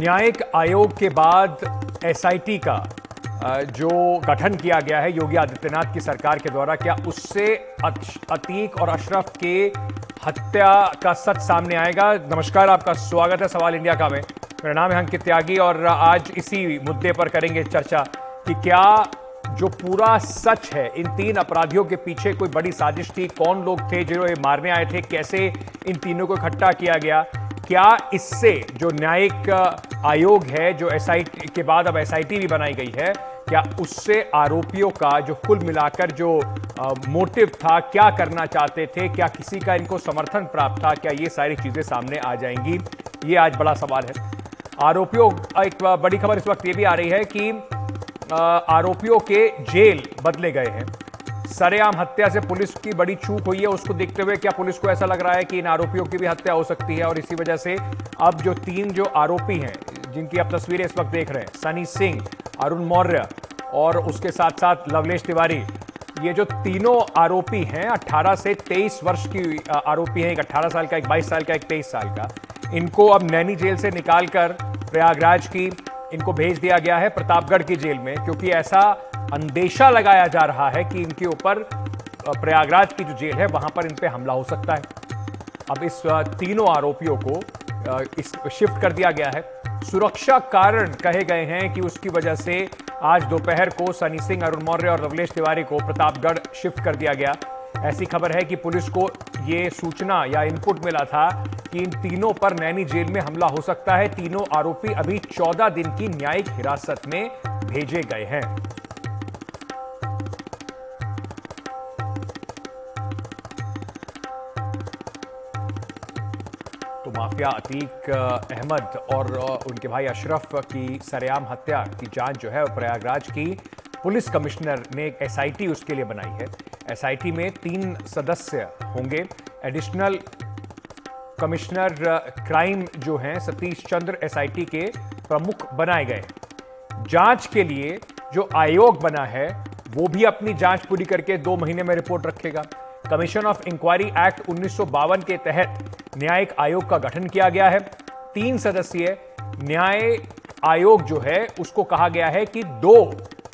न्यायिक आयोग के बाद एसआईटी का जो गठन किया गया है योगी आदित्यनाथ की सरकार के द्वारा, क्या उससे अतीक और अशरफ के हत्या का सच सामने आएगा? नमस्कार, आपका स्वागत है सवाल इंडिया का में। मेरा नाम है अंकित त्यागी और आज इसी मुद्दे पर करेंगे चर्चा कि क्या जो पूरा सच है, इन तीन अपराधियों के पीछे कोई बड़ी साजिश थी? कौन लोग थे जो ये मारने आए थे? कैसे इन तीनों को इकट्ठा किया गया? क्या इससे जो न्यायिक आयोग है जो एसआईटी के बाद अब एसआईटी भी बनाई गई है क्या उससे आरोपियों का जो कुल मिलाकर जो आ, मोटिव था क्या करना चाहते थे क्या किसी का इनको समर्थन प्राप्त था क्या ये सारी चीज़ें सामने आ जाएँगी? ये आज बड़ा सवाल है। आरोपियों एक बड़ी खबर इस वक्त ये भी आ रही है कि आरोपियों के जेल बदले गए हैं। सरेआम हत्या से पुलिस की बड़ी चूक हुई है। उसको देखते हुए क्या पुलिस को ऐसा लग रहा है कि इन आरोपियों की भी हत्या हो सकती है? और इसी वजह से अब जो तीन जो आरोपी हैं, जिनकी आप तस्वीरें इस वक्त देख रहे हैं, सनी सिंह, अरुण मौर्य और उसके साथ साथ लवलेश तिवारी, ये जो तीनों आरोपी हैं 18 से 23 वर्ष की आरोपी हैं। एक 18 साल का, एक 22 साल का, एक 23 साल का। इनको अब नैनी जेल से निकालकर प्रयागराज की इनको भेज दिया गया है प्रतापगढ़ की जेल में, क्योंकि ऐसा अंदेशा लगाया जा रहा है कि इनके ऊपर प्रयागराज की जो जेल है, वहाँ पर इन पर हमला हो सकता है। अब इस तीनों आरोपियों को इस शिफ्ट कर दिया गया है। सुरक्षा कारण कहे गए हैं कि उसकी वजह से आज दोपहर को सनी सिंह, अरुण मौर्य और रवलेश तिवारी को प्रतापगढ़ शिफ्ट कर दिया गया। ऐसी खबर है कि पुलिस को ये सूचना या इनपुट मिला था कि इन तीनों पर नैनी जेल में हमला हो सकता है। तीनों आरोपी अभी 14 दिन की न्यायिक हिरासत में भेजे गए हैं। तो माफिया अतीक, अहमद और उनके भाई अशरफ की सरेआम हत्या की जाँच जो है प्रयागराज की पुलिस कमिश्नर ने एक एसआईटी उसके लिए बनाई है। एसआईटी में तीन सदस्य होंगे। एडिशनल कमिश्नर क्राइम जो हैं, सतीश चंद्र एसआईटी के प्रमुख बनाए गए। जाँच के लिए जो आयोग बना है, वो भी अपनी जाँच पूरी करके दो महीने में रिपोर्ट रखेगा। कमीशन ऑफ़ इंक्वायरी एक्ट उन्नीस सौ बावन के तहत न्यायिक आयोग का गठन किया गया है। तीन सदस्यीय न्याय आयोग जो है, उसको कहा गया है कि दो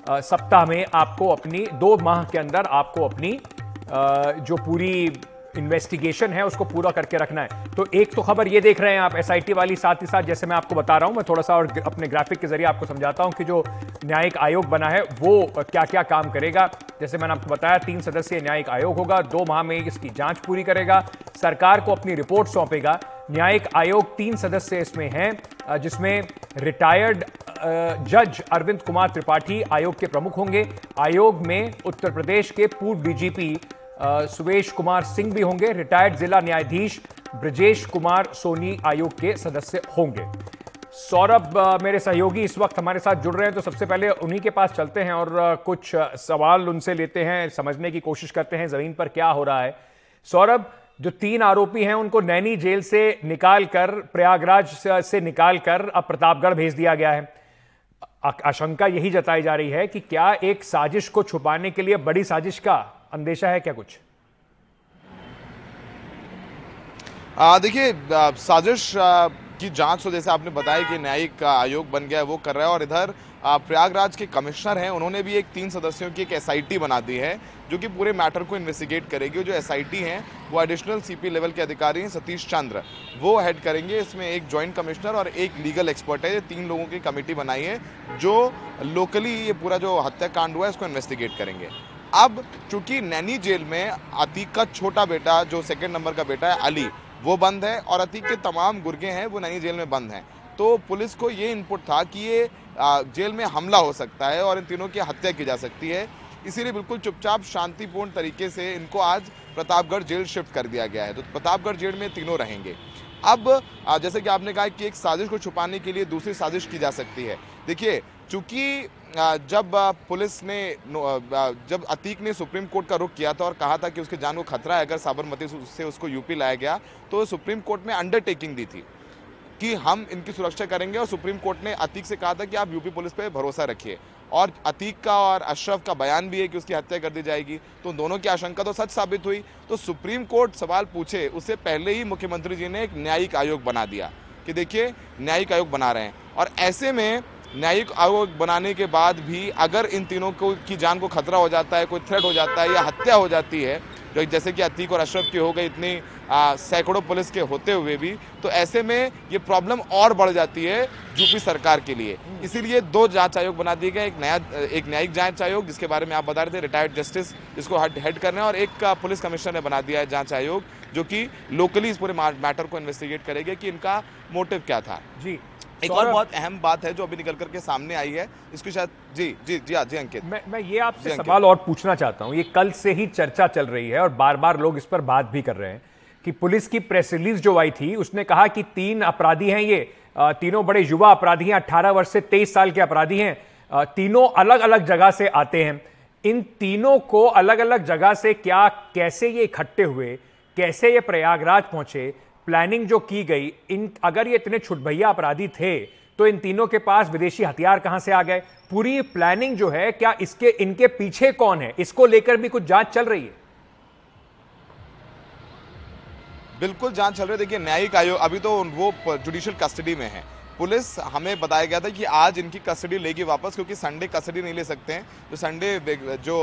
सप्ताह में आपको अपनी, दो माह के अंदर आपको अपनी जो पूरी इन्वेस्टिगेशन है, उसको पूरा करके रखना है। तो एक तो खबर ये देख रहे हैं आप एसआईटी वाली, साथ ही साथ जैसे मैं आपको बता रहा हूँ, मैं थोड़ा सा और अपने ग्राफिक के ज़रिए आपको समझाता हूँ कि जो न्यायिक आयोग बना है, वो क्या क्या काम करेगा। जैसे मैंने आपको बताया, तीन सदस्यीय न्यायिक आयोग होगा, दो माह में इसकी जाँच पूरी करेगा, सरकार को अपनी रिपोर्ट सौंपेगा। न्यायिक आयोग तीन सदस्य इसमें हैं जिसमें रिटायर्ड जज अरविंद कुमार त्रिपाठी आयोग के प्रमुख होंगे। आयोग में उत्तर प्रदेश के पूर्व डीजीपी सुवेश कुमार सिंह भी होंगे। रिटायर्ड जिला न्यायाधीश ब्रजेश कुमार सोनी आयोग के सदस्य होंगे। सौरभ मेरे सहयोगी इस वक्त हमारे साथ जुड़ रहे हैं तो सबसे पहले उन्हीं के पास चलते हैं और कुछ सवाल उनसे लेते हैं, समझने की कोशिश करते हैं, ज़मीन पर क्या हो रहा है। सौरभ, जो तीन आरोपी हैं, उनको नैनी जेल से निकालकर, प्रयागराज से निकालकर अब प्रतापगढ़ भेज दिया गया है। आशंका यही जताई जा रही है कि क्या एक साजिश को छुपाने के लिए बड़ी साजिश का अंदेशा है क्या कुछ? देखिए साजिश की जाँच तो जैसे आपने बताया कि न्यायिक आयोग बन गया है वो कर रहा है और इधर प्रयागराज के कमिश्नर हैं, उन्होंने भी एक तीन सदस्यों की एक एसआईटी बना दी है। जो कि पूरे मैटर को इन्वेस्टिगेट करेगी। जो एसआईटी हैं, वो एडिशनल सीपी लेवल के अधिकारी हैं, सतीश चंद्र। वो हेड करेंगे इसमें एक जॉइंट कमिश्नर और एक लीगल एक्सपर्ट है। ये तीन लोगों की कमेटी बनाई है, जो लोकली ये पूरा जो हत्याकांड हुआ है, इसको इन्वेस्टिगेट करेंगे। अब चूँकि नैनी जेल में अतीक का छोटा बेटा, जो सेकेंड नंबर का बेटा है, अली, वो बंद है और अतीक के तमाम गुर्गे हैं, वो नैनी जेल में बंद हैं। तो पुलिस को ये इनपुट था कि ये जेल में हमला हो सकता है और इन तीनों की हत्या की जा सकती है। इसीलिए बिल्कुल चुपचाप, शांतिपूर्ण तरीके से इनको आज प्रतापगढ़ जेल शिफ्ट कर दिया गया है। तो प्रतापगढ़ जेल में तीनों रहेंगे। अब जैसे कि आपने कहा कि एक साजिश को छुपाने के लिए दूसरी साजिश की जा सकती है। देखिए, चूँकि जब पुलिस ने जब अतीक ने सुप्रीम कोर्ट का रुख किया था और कहा था कि उसके जान को खतरा है, अगर साबरमती से उसको यूपी लाया गया तो सुप्रीम कोर्ट में अंडरटेकिंग दी थी। कि हम इनकी सुरक्षा करेंगे और सुप्रीम कोर्ट ने अतीक से कहा था कि आप यूपी पुलिस पर भरोसा रखिए। और अतीक का और अशरफ का बयान भी है कि उसकी हत्या कर दी जाएगी। तो दोनों की आशंका तो सच साबित हुई। तो सुप्रीम कोर्ट सवाल पूछे, उससे पहले ही मुख्यमंत्री जी ने एक न्यायिक आयोग बना दिया कि देखिए, न्यायिक आयोग बना रहे हैं। और ऐसे में न्यायिक आयोग बनाने के बाद भी अगर इन तीनों को की जान को खतरा हो जाता है कोई थ्रेट हो जाता है या हत्या हो जाती है जो जैसे कि अतीक और अशरफ की हो गई इतनी सैकड़ों पुलिस के होते हुए भी तो ऐसे में ये प्रॉब्लम और बढ़ जाती है यूपी सरकार के लिए। इसीलिए दो जाँच आयोग बना दिए गए एक नया एक न्यायिक जाँच आयोग जिसके बारे में आप बता रहे थे रिटायर्ड जस्टिस जिसको हेड करना है और एक का पुलिस कमिश्नर ने बना दिया है जाँच आयोग जो कि लोकली इस पूरे मैटर को इन्वेस्टिगेट करेगा कि इनका मोटिव क्या था। जी। एक और बहुत अहम बात है जो अभी निकल करके सामने आई है इसको शायद जी जी जी जी अंकित। मैं मैं ये आपसे सवाल और पूछना चाहता हूँ। ये कल से ही चर्चा चल रही है और बार बार लोग इस पर बात भी कर रहे हैं कि पुलिस की प्रेस रिलीज़ जो आई थी उसने कहा कि तीन अपराधी हैं ये। तीनों बड़े युवा अपराधी हैं अट्ठारह वर्ष से तेईस साल के अपराधी हैं। तीनों अलग अलग जगह से आते हैं। इन तीनों को अलग अलग जगह से क्या कैसे ये इकट्ठे हुए? कैसे ये प्रयागराज पहुँचे? प्लानिंग जो की गई, इन, अगर ये इतने छुटभैया अपराधी थे तो इन तीनों के पास विदेशी हथियार कहाँ से आ गए? पूरी प्लानिंग जो है, क्या इसके, इनके पीछे कौन है? इसको लेकर भी कुछ जाँच चल रही है। बिल्कुल जाँच चल रही है। देखिए, न्यायिक आयोग अभी तो वो जुडिशियल कस्टडी में है। पुलिस, हमें बताया गया था कि आज इनकी कस्टडी लेगी वापस, क्योंकि संडे कस्टडी नहीं ले सकते हैं। जो संडे जो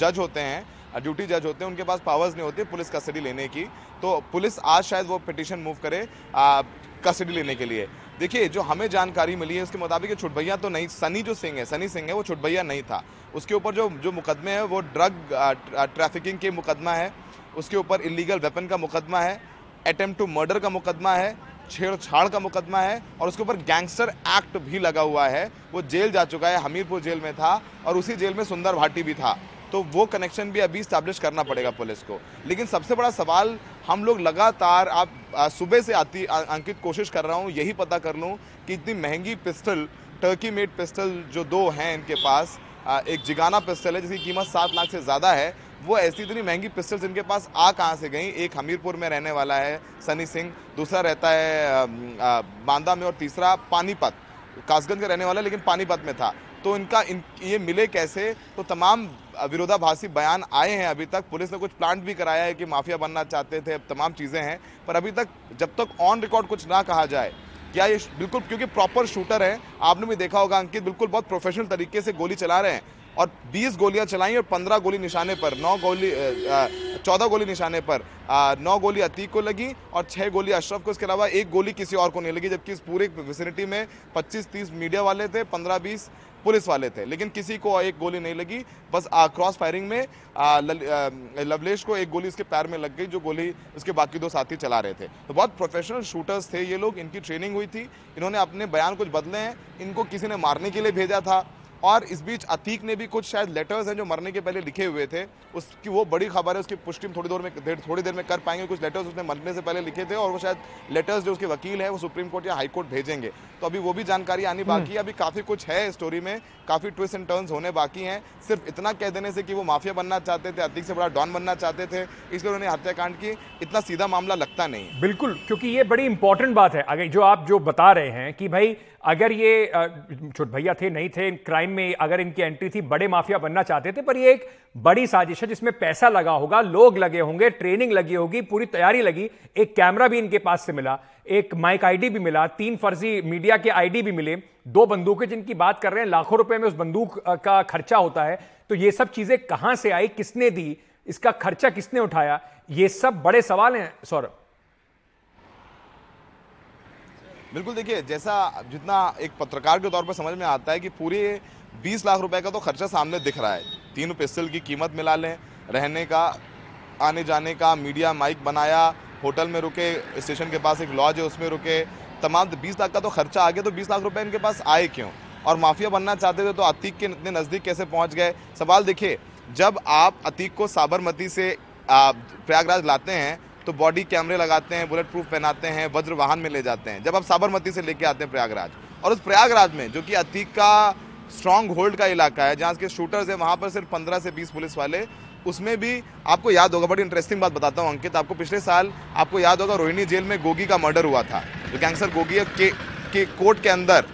जज होते हैं ड्यूटी जज होते हैं, उनके पास पावर्स नहीं होती पुलिस कस्टडी लेने की। तो पुलिस आज शायद वो पिटिशन मूव करे कस्टडी लेने के लिए। देखिए, जो हमें जानकारी मिली है, उसके मुताबिक छुटभैया तो नहीं, सनी जो सिंह है, सनी सिंह है, वो छुटभैया नहीं था। उसके ऊपर जो जो मुकदमे हैं, वो ड्रग ट्रैफिकिंग के मुकदमा है। उसके ऊपर इलीगल वेपन का मुकदमा है अटेम्प्ट टू मर्डर का मुकदमा है, छेड़छाड़ का मुकदमा है, और उसके ऊपर गैंगस्टर एक्ट भी लगा हुआ है। वो जेल जा चुका है, हमीरपुर जेल में था, और उसी जेल में सुंदर भाटी भी था। तो वो कनेक्शन भी अभी इस्टेब्लिश करना पड़ेगा पुलिस को। लेकिन सबसे बड़ा सवाल हम लोग लगातार आप सुबह से आती अंकित कोशिश कर रहा हूँ, यही पता कर लूँ कि इतनी महँगी पिस्टल टर्की मेड पिस्टल जो दो हैं इनके पास एक जिगाना पिस्टल है जिसकी कीमत सात लाख से ज़्यादा है, वो ऐसी इतनी महँगी पिस्टल्स इनके पास आ कहाँ से गई? एक हमीरपुर में रहने वाला है, सनी सिंह, दूसरा रहता है बांदा में और तीसरा पानीपत, कासगंज का रहने वाला है, लेकिन पानीपत में था। तो इनका इन, ये मिले कैसे? तो तमाम विरोधाभासी बयान आए हैं अभी तक। पुलिस ने कुछ प्लांट भी कराया है कि माफिया बनना चाहते थे, अब तमाम चीज़ें हैं। पर अभी तक जब तक ऑन रिकॉर्ड कुछ ना कहा जाए, क्या ये बिल्कुल, क्योंकि प्रॉपर शूटर है, आपने भी देखा होगा, अंकित, बिल्कुल बहुत प्रोफेशनल तरीके से गोली चला रहे हैं। और 20 गोलियाँ चलाई और 15 गोली निशाने पर 9 गोली चौदह गोली निशाने पर नौ गोली अतीक को लगी और छह गोली अशरफ को। इसके अलावा एक गोली किसी और को नहीं लगी, जबकि इस पूरे विसिनिटी में 25-30 मीडिया वाले थे 15-20 पुलिस वाले थे लेकिन किसी को एक गोली नहीं लगी। बस क्रॉस फायरिंग में आ, लवलेश को एक गोली उसके पैर में लग गई जो गोली उसके बाकी दो साथी चला रहे थे। तो बहुत प्रोफेशनल शूटर्स थे ये लोग इनकी ट्रेनिंग हुई थी। इन्होंने अपने बयान कुछ बदले हैं इनको किसी ने मारने के लिए भेजा था। और इस बीच अतीक ने भी कुछ शायद लेटर्स हैं जो मरने के पहले लिखे हुए थे। उसकी वो बड़ी खबर है उसकी पुष्टि थोड़ी देर में देर थोड़ी देर में कर पाएँगे। कुछ लेटर्स उसने मरने से पहले लिखे थे और वो शायद लेटर्स जो उसके वकील है वो सुप्रीम कोर्ट या हाई कोर्ट भेजेंगे। तो अभी वो भी जानकारी आनी बाकी है। अभी काफ़ी कुछ है स्टोरी में काफ़ी ट्विस्ट एंड टर्न्स होने बाकी हैं। सिर्फ़ इतना कह देने से कि वो माफिया बनना चाहते थे अतीक से बड़ा डॉन बनना चाहते थे इसलिए उन्होंने हत्याकांड की। इतना सीधा मामला लगता नहीं बिल्कुल क्योंकि ये बड़ी इंपॉर्टेंट बात है। अगर जो आप जो बता रहे हैं कि भाई अगर ये छोट भैया थे नहीं थे क्राइम में अगर इनकी एंट्री थी, बड़े माफिया बनना चाहते थे, पर ये एक बड़ी साजिश है जिसमें पैसा लगा होगा, लोग लगे होंगे ट्रेनिंग लगी होगी, पूरी तैयारी लगी, एक कैमरा भी इनके पास से मिला, एक माइक आईडी भी मिला, तीन फर्जी मीडिया के आईडी भी मिले, दो बंदूकें जिनकी बात कर रहे हैं, लाखों रुपए में उस बंदूक का खर्चा होता है। तो ये सब चीज़ें कहाँ से आई, किसने दी, इसका खर्चा किसने उठाया, ये सब बड़े सवाल हैं, सौरभ। बिल्कुल, देखिए, जैसा जितना एक पत्रकार के तौर पर समझ में आता है कि पूरे 20 लाख रुपए का तो खर्चा सामने दिख रहा है। तीनों पिस्टल की कीमत मिला लें। रहने का, आने जाने का, मीडिया माइक बनाया, होटल में रुके, स्टेशन के पास एक लॉज है, उसमें रुके। तमाम बीस लाख का तो खर्चा आ गया तो बीस लाख रुपए इनके पास आए क्यों? और माफिया बनना चाहते थे तो अतीक के इतने नज़दीक कैसे पहुँच गए? सवाल देखिए, जब आप अतीक को साबरमती से प्रयागराज लाते हैं तो बॉडी कैमरे लगाते हैं, बुलेट प्रूफ पहनाते हैं वज्र वाहन में ले जाते हैं। जब आप साबरमती से लेके आते हैं प्रयागराज, और उस प्रयागराज में, जो कि अतीक का स्ट्रॉन्ग होल्ड का इलाका है जहाँ के शूटर्स हैं वहाँ पर सिर्फ़ पंद्रह से बीस पुलिस वाले। उसमें भी आपको याद होगा बड़ी इंटरेस्टिंग बात बताता हूँ अंकित आपको पिछले साल आपको याद होगा रोहिणी जेल में गोगी का मर्डर हुआ था। जो गैंगस्टर गोगी के, के कोर्ट के अंदर।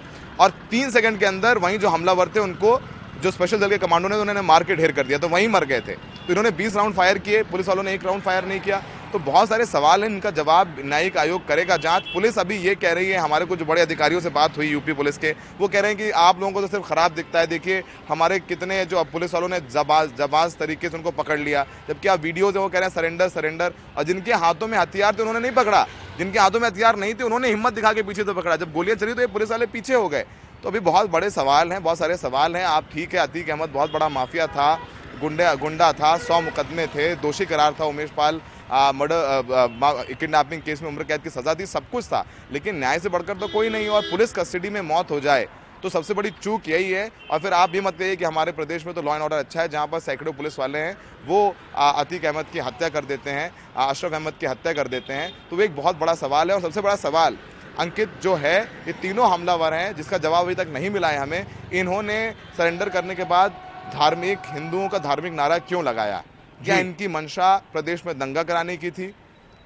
और तीन सेकंड के अंदर वहीं जो हमलावर थे उनको जो स्पेशल दल के कमांडो ने उन्होंने मार के ढेर कर दिया तो वहीं मर गए थे। तो इन्होंने 20 राउंड फायर किए पुलिस वालों ने एक राउंड फायर नहीं किया। तो बहुत सारे सवाल हैं, इनका जवाब न्यायिक आयोग करेगा। जाँच पुलिस अभी ये कह रही है, हमारे कुछ बड़े अधिकारियों से बात हुई यूपी पुलिस के। वो कह रहे हैं कि आप लोगों को तो सिर्फ़ खराब दिखता है। देखिए, हमारे कितने जो पुलिस वालों ने जबाज जबाज तरीके से उनको पकड़ लिया। जबकि आप वीडियोज़ से वो कह रहे हैं, सरेंडर सरेंडर। और जिनके हाथों में हथियार थे, उन्होंने नहीं पकड़ा। जिनके हाथों में हथियार नहीं थे, उन्होंने हिम्मत दिखा के पीछे तो पकड़ा। जब गोलियाँ चली तो ये पुलिस वाले पीछे हो गए। तो अभी बहुत बड़े सवाल हैं, बहुत सारे सवाल हैं। आप ठीक है, अतीक अहमद, बहुत बड़ा माफिया था, गुंडे, गुंडा था, सौ मुकदमे थे, दोषी करार था Umesh Pal. Murder kidnapping case में उम्र कैद की सज़ा थी सब कुछ था। लेकिन न्याय से बढ़कर तो कोई नहीं और पुलिस कस्टडी में मौत हो जाए तो सबसे बड़ी चूक यही है। और फिर आप भी मत कहिए कि हमारे प्रदेश में तो लॉ एंड ऑर्डर अच्छा है, जहाँ पर सैकड़ों पुलिस वाले हैं, वो अतीक अहमद की हत्या कर देते हैं अशरफ अहमद की हत्या कर देते हैं। तो वो एक बहुत बड़ा सवाल है और सबसे बड़ा सवाल, अंकित जो है, ये तीनों हमलावर हैं, जिसका जवाब अभी तक नहीं मिला है हमें, इन्होंने सरेंडर करने के बाद धार्मिक हिंदुओं का धार्मिक नारा क्यों लगाया? क्या इनकी मंशा प्रदेश में दंगा कराने की थी?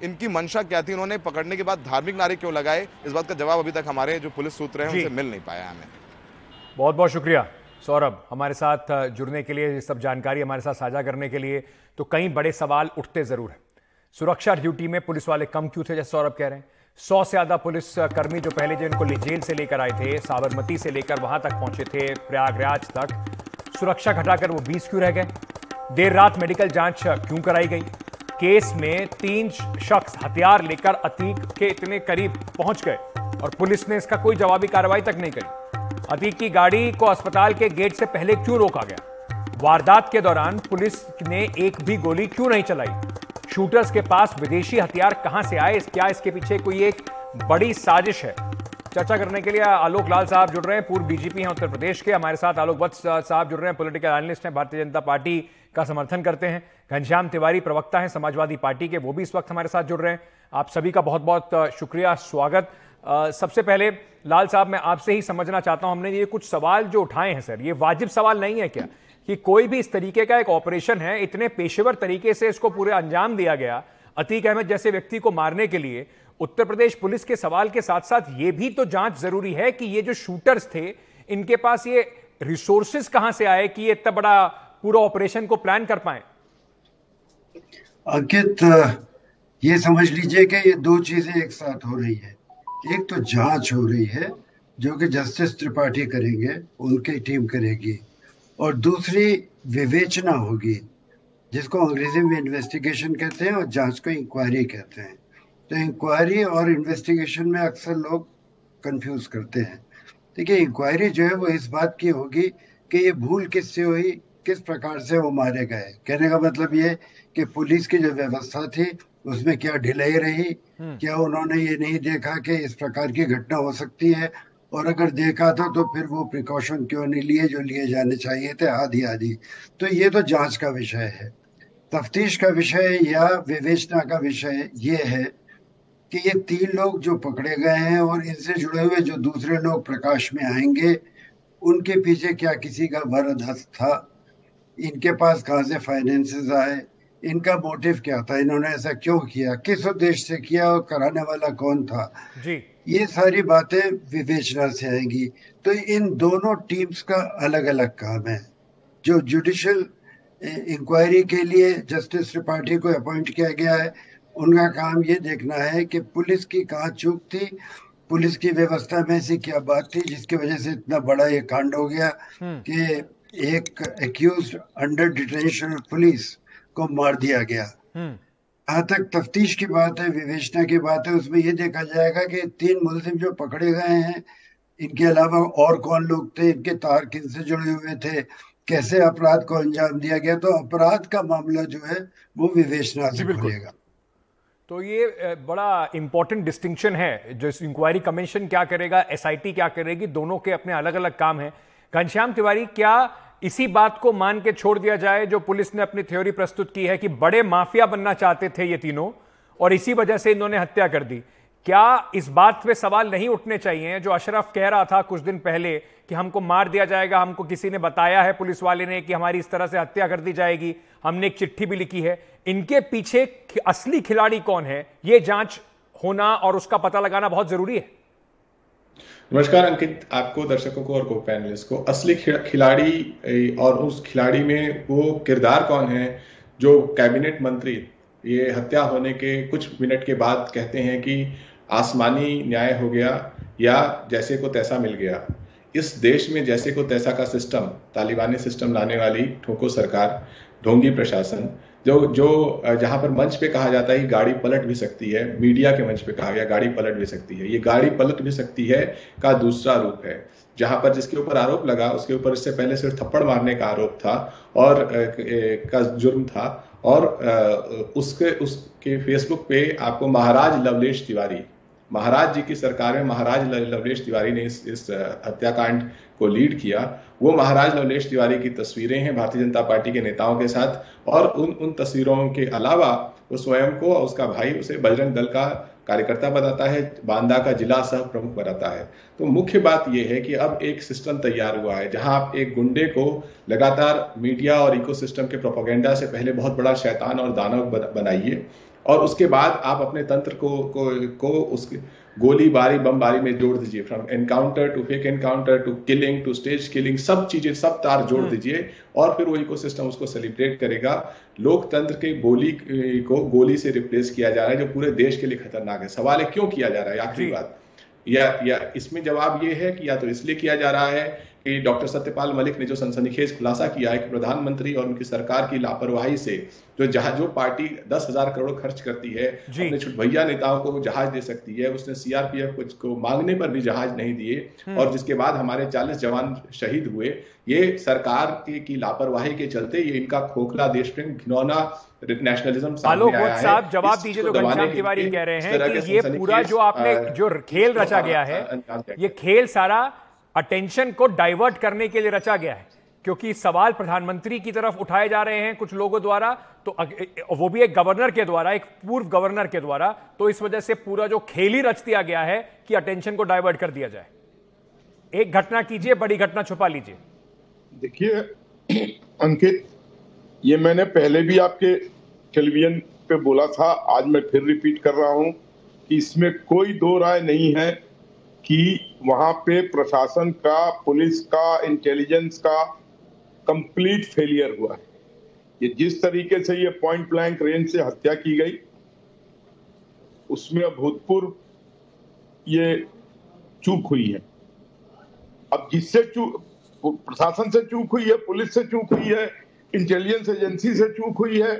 इनकी मंशा क्या थी? उन्होंने पकड़ने के बाद धार्मिक नारे क्यों लगाए? इस बात का जवाब अभी तक हमारे जो पुलिस सूत्र हैं उनसे मिल नहीं पाया हमें। बहुत बहुत शुक्रिया सौरभ हमारे साथ जुड़ने के लिए सब जानकारी हमारे साथ साझा करने के लिए। तो कई बड़े सवाल उठते ज़रूर हैं। सुरक्षा ड्यूटी में पुलिस वाले कम क्यों थे जैसे सौरभ कह रहे हैं? सौ से ज़्यादा पुलिस कर्मी जो पहले जो इनको जेल से लेकर आए थे साबरमती से लेकर वहाँ तक पहुँचे थे प्रयागराज तक। सुरक्षा घटाकर वो बीस क्यों रह गए? देर रात मेडिकल जाँच क्यों कराई गई? केस में तीन शख्स हथियार लेकर अतीक के इतने करीब पहुँच गए और पुलिस ने इसका कोई जवाबी कार्रवाई तक नहीं करी। अतीक की गाड़ी को अस्पताल के गेट से पहले क्यों रोका गया? वारदात के दौरान पुलिस ने एक भी गोली क्यों नहीं चलाई? शूटर्स के पास विदेशी हथियार कहाँ से आए? क्या इसके पीछे कोई एक बड़ी साजिश है? चर्चा करने के लिए आलोक लाल साहब जुड़ रहे हैं, पूर्व डीजीपी हैं उत्तर प्रदेश के। हमारे साथ आलोक वत्स साहब जुड़ रहे हैं पॉलिटिकल एनालिस्ट हैं, भारतीय जनता पार्टी का समर्थन करते हैं। घनश्याम तिवारी प्रवक्ता हैं, समाजवादी पार्टी के, वो भी इस वक्त हमारे साथ जुड़ रहे हैं। आप सभी का बहुत बहुत शुक्रिया, स्वागत। सबसे पहले लाल साहब, मैं आपसे ही समझना चाहता हूँ, हमने ये कुछ सवाल जो उठाए हैं, सर, ये वाजिब सवाल नहीं है क्या कि कोई भी इस तरीके का एक ऑपरेशन है, इतने पेशेवर तरीके से इसको पूरे अंजाम दिया गया? अतीक अहमद जैसे व्यक्ति को मारने के लिए उत्तर प्रदेश पुलिस के सवाल के साथ साथ ये भी तो जाँच ज़रूरी है कि ये जो शूटर्स थे, इनके पास ये रिसोर्सेज कहाँ से आए कि ये इतना बड़ा पूरा ऑपरेशन को प्लान कर पाए? अंकित, ये समझ लीजिए कि ये दो चीज़ें एक साथ हो रही है। एक तो जाँच हो रही है, जो कि जस्टिस त्रिपाठी करेंगे, उनकी टीम करेगी। और दूसरी विवेचना होगी, जिसको अंग्रेज़ी में इन्वेस्टिगेशन कहते हैं और जाँच को इंक्वायरी कहते हैं। तो इंक्वायरी और इन्वेस्टिगेशन में अक्सर लोग कंफ्यूज करते हैं। देखिए इंक्वायरी जो है वो इस बात की होगी कि ये भूल किससे हुई किस प्रकार से वो मारे गए। कहने का मतलब ये कि पुलिस की जो व्यवस्था थी उसमें क्या ढिलाई रही हम्म। क्या उन्होंने ये नहीं देखा कि इस प्रकार की घटना हो सकती है और अगर देखा था तो फिर वो प्रिकॉशन क्यों नहीं लिए जो लिए जाने चाहिए थे आदि आदि। तो ये तो जाँच का विषय है। तफ्तीश का विषय या विवेचना का विषय ये है कि ये तीन लोग जो पकड़े गए हैं और इनसे जुड़े हुए जो दूसरे लोग प्रकाश में आएँगे उनके पीछे क्या किसी का वरद हस्त था? इनके पास कहाँ से फाइनेंसेस आए? इनका मोटिव क्या था? इन्होंने ऐसा क्यों किया? किस उद्देश्य से किया और कराने वाला कौन था? जी। ये सारी बातें विवेचना से आएँगी। तो इन दोनों टीम्स का अलग अलग काम है। जो जुडिशियल इंक्वायरी के लिए जस्टिस त्रिपाठी को अपॉइंट किया गया है उनका काम ये देखना है कि पुलिस की कहा चूक थी पुलिस की व्यवस्था में ऐसी क्या बात थी जिसकी वजह से इतना बड़ा ये कांड हो गया हम्म। कि एक एक्यूज अंडर डिटेंशन पुलिस को मार दिया गया हम्म। जहाँ तक तफ्तीश की बात है विवेचना की बात है उसमें ये देखा जाएगा कि तीन मुलजिम जो पकड़े गए हैं इनके अलावा और कौन लोग थे इनके तार किन से जुड़े हुए थे कैसे अपराध को अंजाम दिया गया तो अपराध का मामला जो है वो विवेचना से खुलेगा तो ये बड़ा इंपॉर्टेंट डिस्टिंक्शन है। जो इंक्वायरी कमीशन क्या करेगा एसआईटी क्या करेगी, दोनों के अपने अलग अलग काम हैं। घनश्याम तिवारी, क्या इसी बात को मान के छोड़ दिया जाए जो पुलिस ने अपनी थ्योरी प्रस्तुत की है कि बड़े माफिया बनना चाहते थे ये तीनों, और इसी वजह से इन्होंने हत्या कर दी? क्या इस बात पे सवाल नहीं उठने चाहिए जो अशरफ कह रहा था कुछ दिन पहले कि हमको मार दिया जाएगा, हमको किसी ने बताया है पुलिस वाले ने कि हमारी इस तरह से हत्या कर दी जाएगी, हमने एक चिट्ठी भी लिखी है। इनके पीछे असली खिलाड़ी कौन है? ये जाँच होना और उसका पता लगाना बहुत ज़रूरी है। नमस्कार, अंकित, आपको, दर्शकों को और को पैनलिस्ट को। असली खिलाड़ी और उस खिलाड़ी में वो किरदार कौन है जो कैबिनेट मंत्री, ये हत्या होने के कुछ मिनट के बाद कहते हैं कि आसमानी न्याय हो गया या जैसे को तैसा मिल गया। इस देश में जैसे को तैसा का सिस्टम तालिबानी सिस्टम लाने वाली ठोको सरकार ढोंगी प्रशासन जो जो जहाँ पर मंच पे कहा जाता है गाड़ी पलट भी सकती है मीडिया के मंच पे कहा गया गाड़ी पलट भी सकती है। ये गाड़ी पलट भी सकती है का दूसरा रूप है। जहाँ पर जिसके ऊपर आरोप लगा उसके ऊपर इससे पहले सिर्फ़ थप्पड़ मारने का आरोप था और ए, का जुर्म था और उसके उसके फेसबुक पे आपको महाराज लवलेश तिवारी महाराज जी की सरकार में महाराज लवलेश तिवारी ने इस इस हत्याकांड को लीड किया। वो महाराज लवलेश तिवारी की तस्वीरें हैं भारतीय जनता पार्टी के नेताओं के साथ और उन उन तस्वीरों के अलावा वो स्वयं को और उसका भाई उसे बजरंग दल का कार्यकर्ता बताता है, बांदा का जिला सह प्रमुख बताता है। तो मुख्य बात यह है कि अब एक सिस्टम तैयार हुआ है, जहाँ आप एक गुंडे को लगातार मीडिया और इकोसिस्टम के प्रोपोगेंडा से पहले बहुत बड़ा शैतान और दानव बनाइए। और उसके बाद आप अपने तंत्र को को, को उसके गोली बारी बम बारी में जोड़ दीजिए। From encounter to fake encounter to killing to stage killing सब चीज़ें सब तार जोड़ हम्म। दीजिए और फिर वो इकोसिस्टम उसको सेलिब्रेट करेगा। लोकतंत्र के बोली को गोली से रिप्लेस किया जा रहा है जो पूरे देश के लिए खतरनाक है। सवाल है क्यों किया जा रहा है? आखिरी बात। या या इसमें जवाब ये है कि या तो इसलिए किया जा रहा है कि डॉक्टर सत्यपाल मलिक ने जो सनसनीखेज खुलासा किया है कि प्रधानमंत्री और उनकी सरकार की लापरवाही से जो जहाज़ जो पार्टी दस हज़ार करोड़ खर्च करती है अपने छुटभैया नेताओं को जहाज़ दे सकती है उसने सीआरपीएफ को मांगने पर भी जहाज़ नहीं दिए हम्म। और जिसके बाद हमारे चालीस जवान शहीद हुए ये सरकार की, की लापरवाही के चलते ये इनका खोखला देश प्रेम घिनौना नेशनलिज्म साहब जवाब दीजिए तो घनश्याम तिवारी कह रहे हैं कि ये पूरा जो आपने जो खेल रचा गया है ये खेल सारा अटेंशन को डाइवर्ट करने के लिए रचा गया है, क्योंकि सवाल प्रधानमंत्री की तरफ़ उठाए जा रहे हैं कुछ लोगों द्वारा तो वो भी एक गवर्नर के द्वारा, एक पूर्व गवर्नर के द्वारा तो इस वजह से पूरा जो खेल ही रच दिया गया है कि अटेंशन को डाइवर्ट कर दिया जाए। एक घटना कीजिए, बड़ी घटना छुपा लीजिए। देखिए, अंकित, ये मैंने पहले भी आपके टेलीविज़न पे बोला था, आज मैं फिर रिपीट कर रहा हूँ कि इसमें कोई दो राय नहीं है। कि वहाँ पे प्रशासन का, पुलिस का इंटेलिजेंस का कंप्लीट फेलियर हुआ है। ये जिस तरीके से ये पॉइंट ब्लैंक रेंज से हत्या की गई, उसमें अभूतपूर्व ये चूक हुई है। अब जिससे चूक प्रशासन से चूक हुई है, पुलिस से चूक हुई है इंटेलिजेंस एजेंसी से चूक हुई है,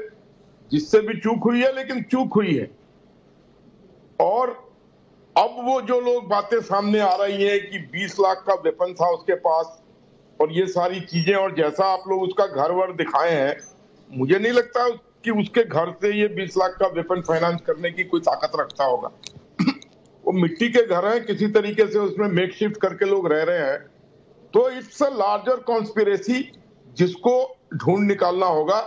जिससे भी चूक हुई है, लेकिन चूक हुई है। और अब वो जो लोग बातें सामने आ रही हैं कि 20 लाख का वेपन था उसके पास, और ये सारी चीज़ें, और जैसा आप लोग उसका घर वर दिखाए हैं, मुझे नहीं लगता कि उसके घर से ये 20 लाख का वेपन फाइनेंस करने की कोई ताकत रखता होगा। वो मिट्टी के घर हैं, किसी तरीके से उसमें मेक शिफ्ट करके लोग रह रहे हैं। तो इट्स अ लार्जर कॉन्स्पिरेसी जिसको ढूंढ निकालना होगा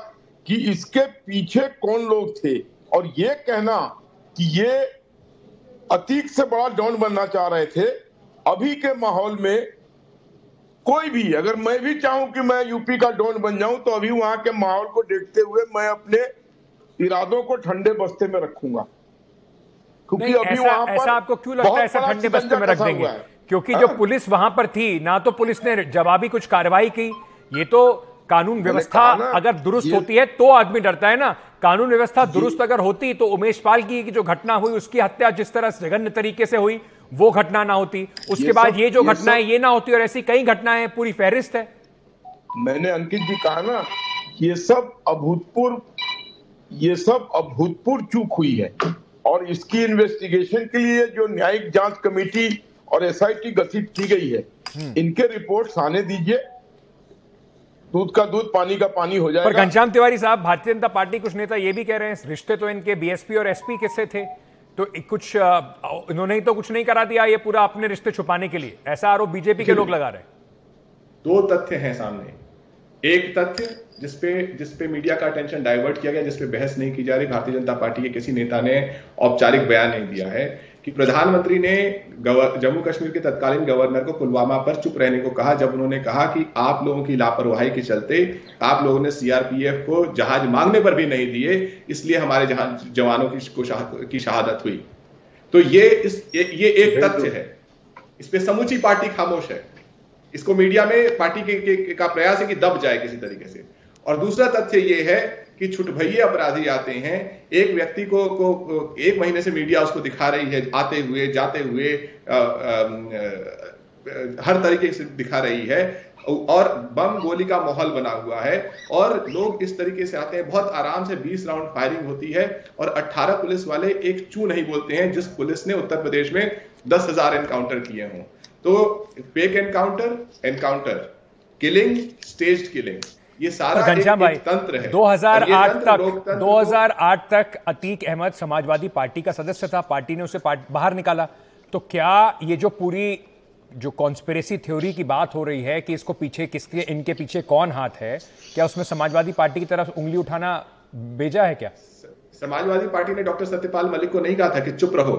कि इसके पीछे कौन लोग थे। और ये कहना कि ये अतीक से बड़ा डॉन बनना चाह रहे थे। अभी के माहौल में कोई भी अगर मैं भी चाहूँ कि मैं यूपी का डॉन बन जाऊँ तो अभी वहाँ के माहौल को देखते हुए मैं अपने इरादों को ठंडे बस्ते में रखूँगा। क्योंकि अभी ऐसा, वहाँ पर ऐसा आपको क्यों लगता है ऐसा ठंडे बस्ते में रख देंगे? क्योंकि जो हाँ। पुलिस वहाँ पर थी ना तो पुलिस ने जवाबी कुछ कार्रवाई की। ये तो कानून व्यवस्था अगर दुरुस्त होती है तो आदमी डरता है ना। कानून व्यवस्था दुरुस्त अगर होती तो उमेश पाल की जो घटना हुई उसकी हत्या जिस तरह जघन्य तरीके से हुई वो घटना ना होती। उसके बाद ये जो घटनाएँ ये ना होती और ऐसी कई घटनाएँ पूरी फहरिस्त है। मैंने अंकित जी कहा ना ये सब अभूतपूर्व ये सब अभूतपूर्व चूक हुई है। और इसकी इन्वेस्टिगेशन के लिए जो न्यायिक जाँच कमेटी और एसआईटी गठित की गई है हम्म। इनके रिपोर्ट आने दीजिए। दूध का दूध पानी का पानी हो जाएगा। पर घनश्याम तिवारी साहब भारतीय जनता पार्टी कुछ नेता ये भी कह रहे हैं रिश्ते तो इनके बीएसपी और एसपी किससे थे? तो कुछ इन्होंने ही तो कुछ नहीं करा दिया ये पूरा अपने रिश्ते छुपाने के लिए। ऐसा आरोप बीजेपी के लोग लगा रहे दो तथ्य हैं सामने। एक तथ्य जिसपे जिसपे मीडिया का अटेंशन डाइवर्ट किया गया जिसपे बहस नहीं की जा रही भारतीय जनता पार्टी के किसी नेता ने औपचारिक बयान नहीं दिया है। कि प्रधानमंत्री ने जम्मू कश्मीर के तत्कालीन गवर्नर को पुलवामा पर चुप रहने को कहा जब उन्होंने कहा कि आप लोगों की लापरवाही के चलते आप लोगों ने सीआरपीएफ को जहाज़ मांगने पर भी नहीं दिए इसलिए हमारे जवानों की की शहादत हुई। तो ये इस ये, ये एक तथ्य है। इस पे समूची पार्टी खामोश है। इसको मीडिया में पार्टी के, के, के, का प्रयास है कि दब जाए किसी तरीके से। और दूसरा तथ्य ये है कि छुटभइये अपराधी आते हैं। एक व्यक्ति को को एक महीने से मीडिया उसको दिखा रही है आते हुए जाते हुए आ, आ, आ, हर तरीके से दिखा रही है। और बम गोली का माहौल बना हुआ है। और लोग इस तरीके से आते हैं बहुत आराम से 20 राउंड फायरिंग होती है। और 18 पुलिस वाले एक चू नहीं बोलते हैं जिस पुलिस ने उत्तर प्रदेश में दस हज़ार एनकाउंटर किए हों। तो fake encounter encounter killing stage killing ये सारा घनश्याम भाई तंत्र है। 2008 तक 2008 तक अतीक अहमद समाजवादी पार्टी का सदस्य था। पार्टी ने उसे बाहर निकाला। तो क्या ये जो पूरी जो कॉन्स्पिरेसी थ्योरी की बात हो रही है कि इसको पीछे किसके इनके पीछे कौन हाथ है क्या उसमें समाजवादी पार्टी की तरफ़ उंगली उठाना बेजा है क्या? समाजवादी पार्टी ने डॉक्टर सत्यपाल मलिक को नहीं कहा था कि चुप रहो।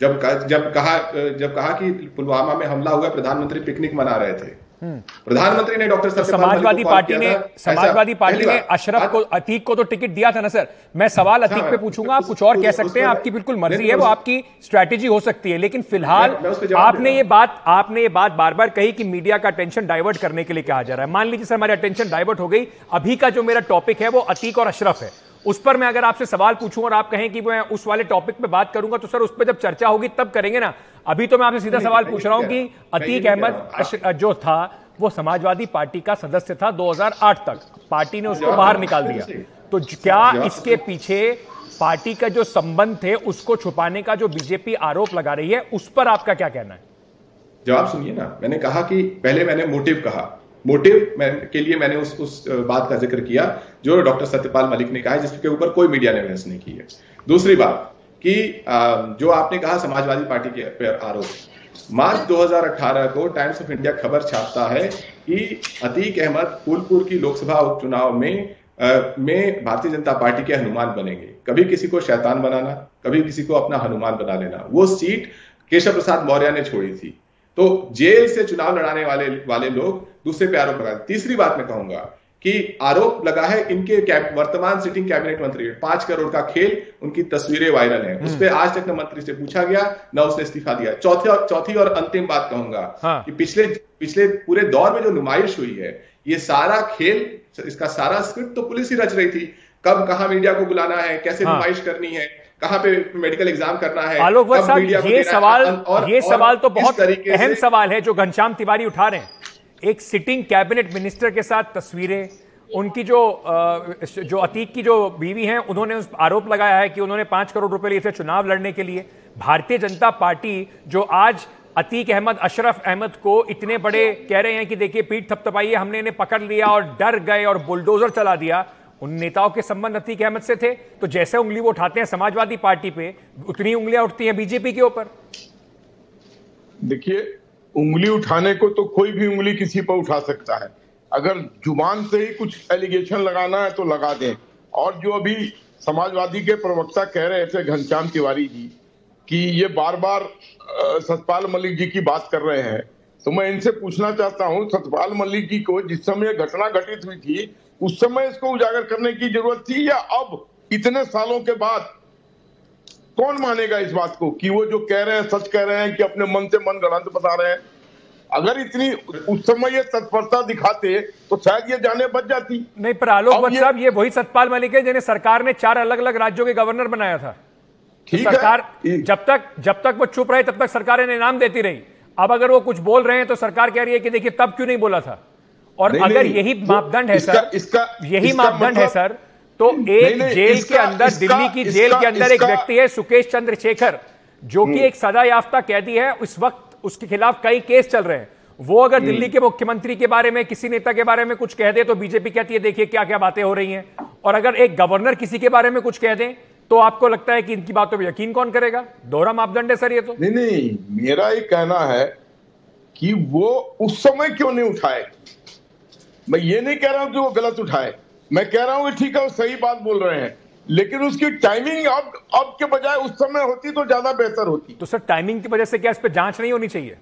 जब जब कहा जब कहा कि पुलवामा में हमला हुआ प्रधानमंत्री पिकनिक मना रहे थे। प्रधानमंत्री ने डॉक्टर तो समाजवादी पार्टी ने समाजवादी पार्टी ने अशरफ को अतीक को तो टिकट दिया था ना सर। मैं सवाल अतीक पे पूछूँगा आप कुछ और कह सकते हैं आपकी बिल्कुल मर्ज़ी है वो आपकी स्ट्रैटेजी हो सकती है लेकिन फ़िलहाल आपने ये बात आपने ये बात बार बार कही कि मीडिया का अटेंशन डाइवर्ट करने के लिए कहा जा रहा है। मान लीजिए सर हमारी अटेंशन डाइवर्ट हो गई। अभी का जो मेरा टॉपिक है वो अतीक और अशरफ है। उस पर मैं अगर आपसे सवाल पूछूँ और आप कहें कि मैं उस वाले टॉपिक पे बात करूँगा तो सर उस पर जब चर्चा होगी तब करेंगे ना। अभी तो मैं आपसे सीधा सवाल पूछ रहा हूँ कि अतीक अहमद जो था वो समाजवादी पार्टी का सदस्य था 2008 तक। पार्टी ने उसको बाहर निकाल दिया। तो क्या इसके पीछे पार्टी का जो संबंध थे उसको छुपाने का जो बीजेपी आरोप लगा रही है उस पर आपका क्या कहना है? जवाब सुनिए ना। मैंने कहा कि पहले मैंने मोटिव कहा। मोटिव के लिए मैंने उस उस बात का ज़िक्र किया जो डॉक्टर सत्यपाल मलिक ने कहा है जिसके ऊपर कोई मीडिया ने बहस नहीं की है। दूसरी बात कि जो आपने कहा समाजवादी पार्टी के आरोप मार्च 2018 को टाइम्स ऑफ़ इंडिया खबर छापता है कि अतीक अहमद फूलपुर की लोकसभा उपचुनाव में आ, में भारतीय जनता पार्टी के हनुमान बनेंगे। कभी किसी को शैतान बनाना कभी किसी को अपना हनुमान बना लेना। वो सीट केशव प्रसाद मौर्य ने छोड़ी थी। तो जेल से चुनाव लड़ाने वाले वाले लोग दूसरे पे आरोप लगा तीसरी बात मैं कहूँगा कि आरोप लगा है इनके वर्तमान सिटिंग कैबिनेट मंत्री पाँच करोड़ का खेल उनकी तस्वीरें वायरल हैं। उस पर आज तक न मंत्री से पूछा गया न उसने इस्तीफा दिया। चौथी और चौथी और अंतिम बात कहूँगा हाँ। कि पिछले पिछले पूरे दौर में जो नुमाइश हुई है ये सारा खेल इसका सारा स्क्रिप्ट तो पुलिस ही रच रही थी। कब कहा मीडिया को बुलाना है कैसे हाँ। नुमाइश करनी है कहाँ पे मेडिकल एग्ज़ाम करना है आलोक साहब ये सवाल ये सवाल तो बहुत अहम सवाल है जो घनश्याम तिवारी उठा रहे हैं। एक सिटिंग कैबिनेट मिनिस्टर के साथ तस्वीरें, उनकी जो जो अतीक की जो बीवी हैं, उन्होंने उस आरोप लगाया है कि उन्होंने पाँच करोड़ रुपए लिए थे चुनाव लड़ने के लिए। भारतीय जनता पार्टी जो आज अतीक अहमद, अशरफ अहमद को इतने बड़े कह रहे हैं कि देखिए, पीठ थपथपाइए, हमने इन्हें पकड़ लिया और डर गए और बुलडोजर चला दिया, उन नेताओं के संबंध अतीक अहमद से थे। तो जैसे उंगली वो उठाते हैं समाजवादी पार्टी पे, उतनी उंगलियाँ उठती हैं बीजेपी के ऊपर। देखिए उंगली उठाने को तो कोई भी उंगली किसी पर उठा सकता है। अगर ज़ुबान से ही कुछ एलिगेशन लगाना है तो लगा दें। और जो अभी समाजवादी के प्रवक्ता कह रहे थे घनश्याम तिवारी जी, कि ये बार बार सतपाल मलिक जी की बात कर रहे हैं। तो मैं इनसे पूछना चाहता हूँ, सतपाल मलिक जी को जिस समय घटना घटित हुई थी, उस समय इसको उजागर करने की ज़रूरत थी या अब, इतने सालों के बाद कौन मानेगा इस बात को कि वो जो कह रहे हैं सच कह रहे हैं कि अपने मन से मन गलत बता रहे हैं? अगर इतनी उस समय ये तत्परता दिखाते तो शायद ये जाने बच जाती। नहीं पर आलोक साहब ये वही सतपाल मलिक है जिन्हें सरकार ने चार अलग अलग राज्यों के गवर्नर बनाया था। तो सरकार जब तक जब तक वो चुप रहे तब तक सरकार इन्हें इनाम देती रही। अब अगर वो कुछ बोल रहे हैं तो सरकार कह रही है कि देखिए तब क्यों नहीं बोला था? और नहीं, अगर नहीं, यही मापदंड है सर इसका यही मापदंड है मतलब सर तो एक जेल के अंदर दिल्ली की जेल के अंदर एक व्यक्ति है सुकेश चंद्रशेखर जो कि हम्म। एक सजा याफ्ता कैदी है। उस वक्त उसके खिलाफ कई केस चल रहे हैं। वो अगर दिल्ली हम्म। के मुख्यमंत्री के बारे में किसी नेता के बारे में कुछ कह दे तो बीजेपी कहती है देखिए क्या क्या बातें हो रही हैं। और अगर एक गवर्नर किसी के बारे में कुछ कह दें तो आपको लगता है कि इनकी बातों पर यकीन कौन करेगा? दोहरा मापदंड है सर ये तो। नहीं नहीं मेरा ये कहना है कि वो उस समय क्यों नहीं उठाए? मैं ये नहीं कह रहा हूँ कि वो गलत उठाए। मैं कह रहा हूँ कि ठीक है वो सही बात बोल रहे हैं। लेकिन उसकी टाइमिंग अब अब के बजाय उस समय होती तो ज़्यादा बेहतर होती। तो सर टाइमिंग की वजह से क्या इस पर जाँच नहीं होनी चाहिए?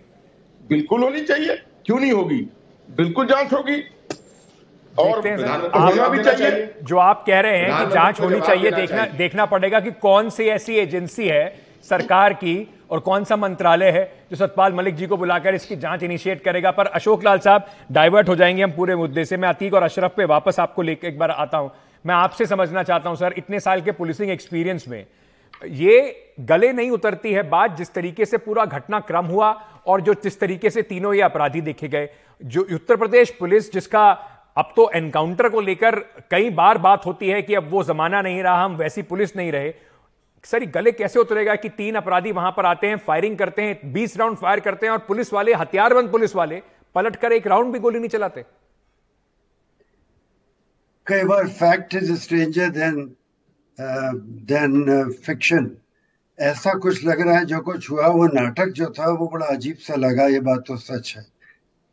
बिल्कुल होनी चाहिए। क्यों नहीं होगी? बिल्कुल जाँच होगी। और होना भी चाहिए। जो आप कह रहे हैं कि जाँच होनी चाहिए। देखना देखना पड़ेगा कि कौन सी ऐसी एजेंसी है सरकार की और कौन सा मंत्रालय है जो सतपाल मलिक जी को बुलाकर इसकी जाँच इनिशिएट करेगा? पर अशोक लाल साहब डाइवर्ट हो जाएँगे हम पूरे मुद्दे से। मैं अतीक और अशरफ पे वापस आपको लेकर एक बार आता हूँ। मैं आपसे समझना चाहता हूँ, सर, इतने साल के पुलिसिंग एक्सपीरियंस में, ये गले नहीं उतरती है बात जिस तरीके से पूरा घटनाक्रम हुआ और जो जिस तरीके से तीनों ये अपराधी देखे गए। जो उत्तर प्रदेश पुलिस जिसका अब तो एनकाउंटर को लेकर कई बार बात होती है कि अब वो जमाना नहीं रहा, हम वैसी पुलिस नहीं रहे। सर गले कैसे उतरेगा कि तीन अपराधी वहाँ पर आते हैं फायरिंग करते हैं, बीस राउंड फायर करते हैं और पुलिस वाले, हथियारबंद पुलिस वाले, पलट कर एक राउंड भी गोली नहीं चलाते? कई बार fact is stranger than than fiction ऐसा कुछ लग रहा है जो कुछ हुआ, वो नाटक जो था, वो बड़ा अजीब सा लगा, ये बात तो सच है।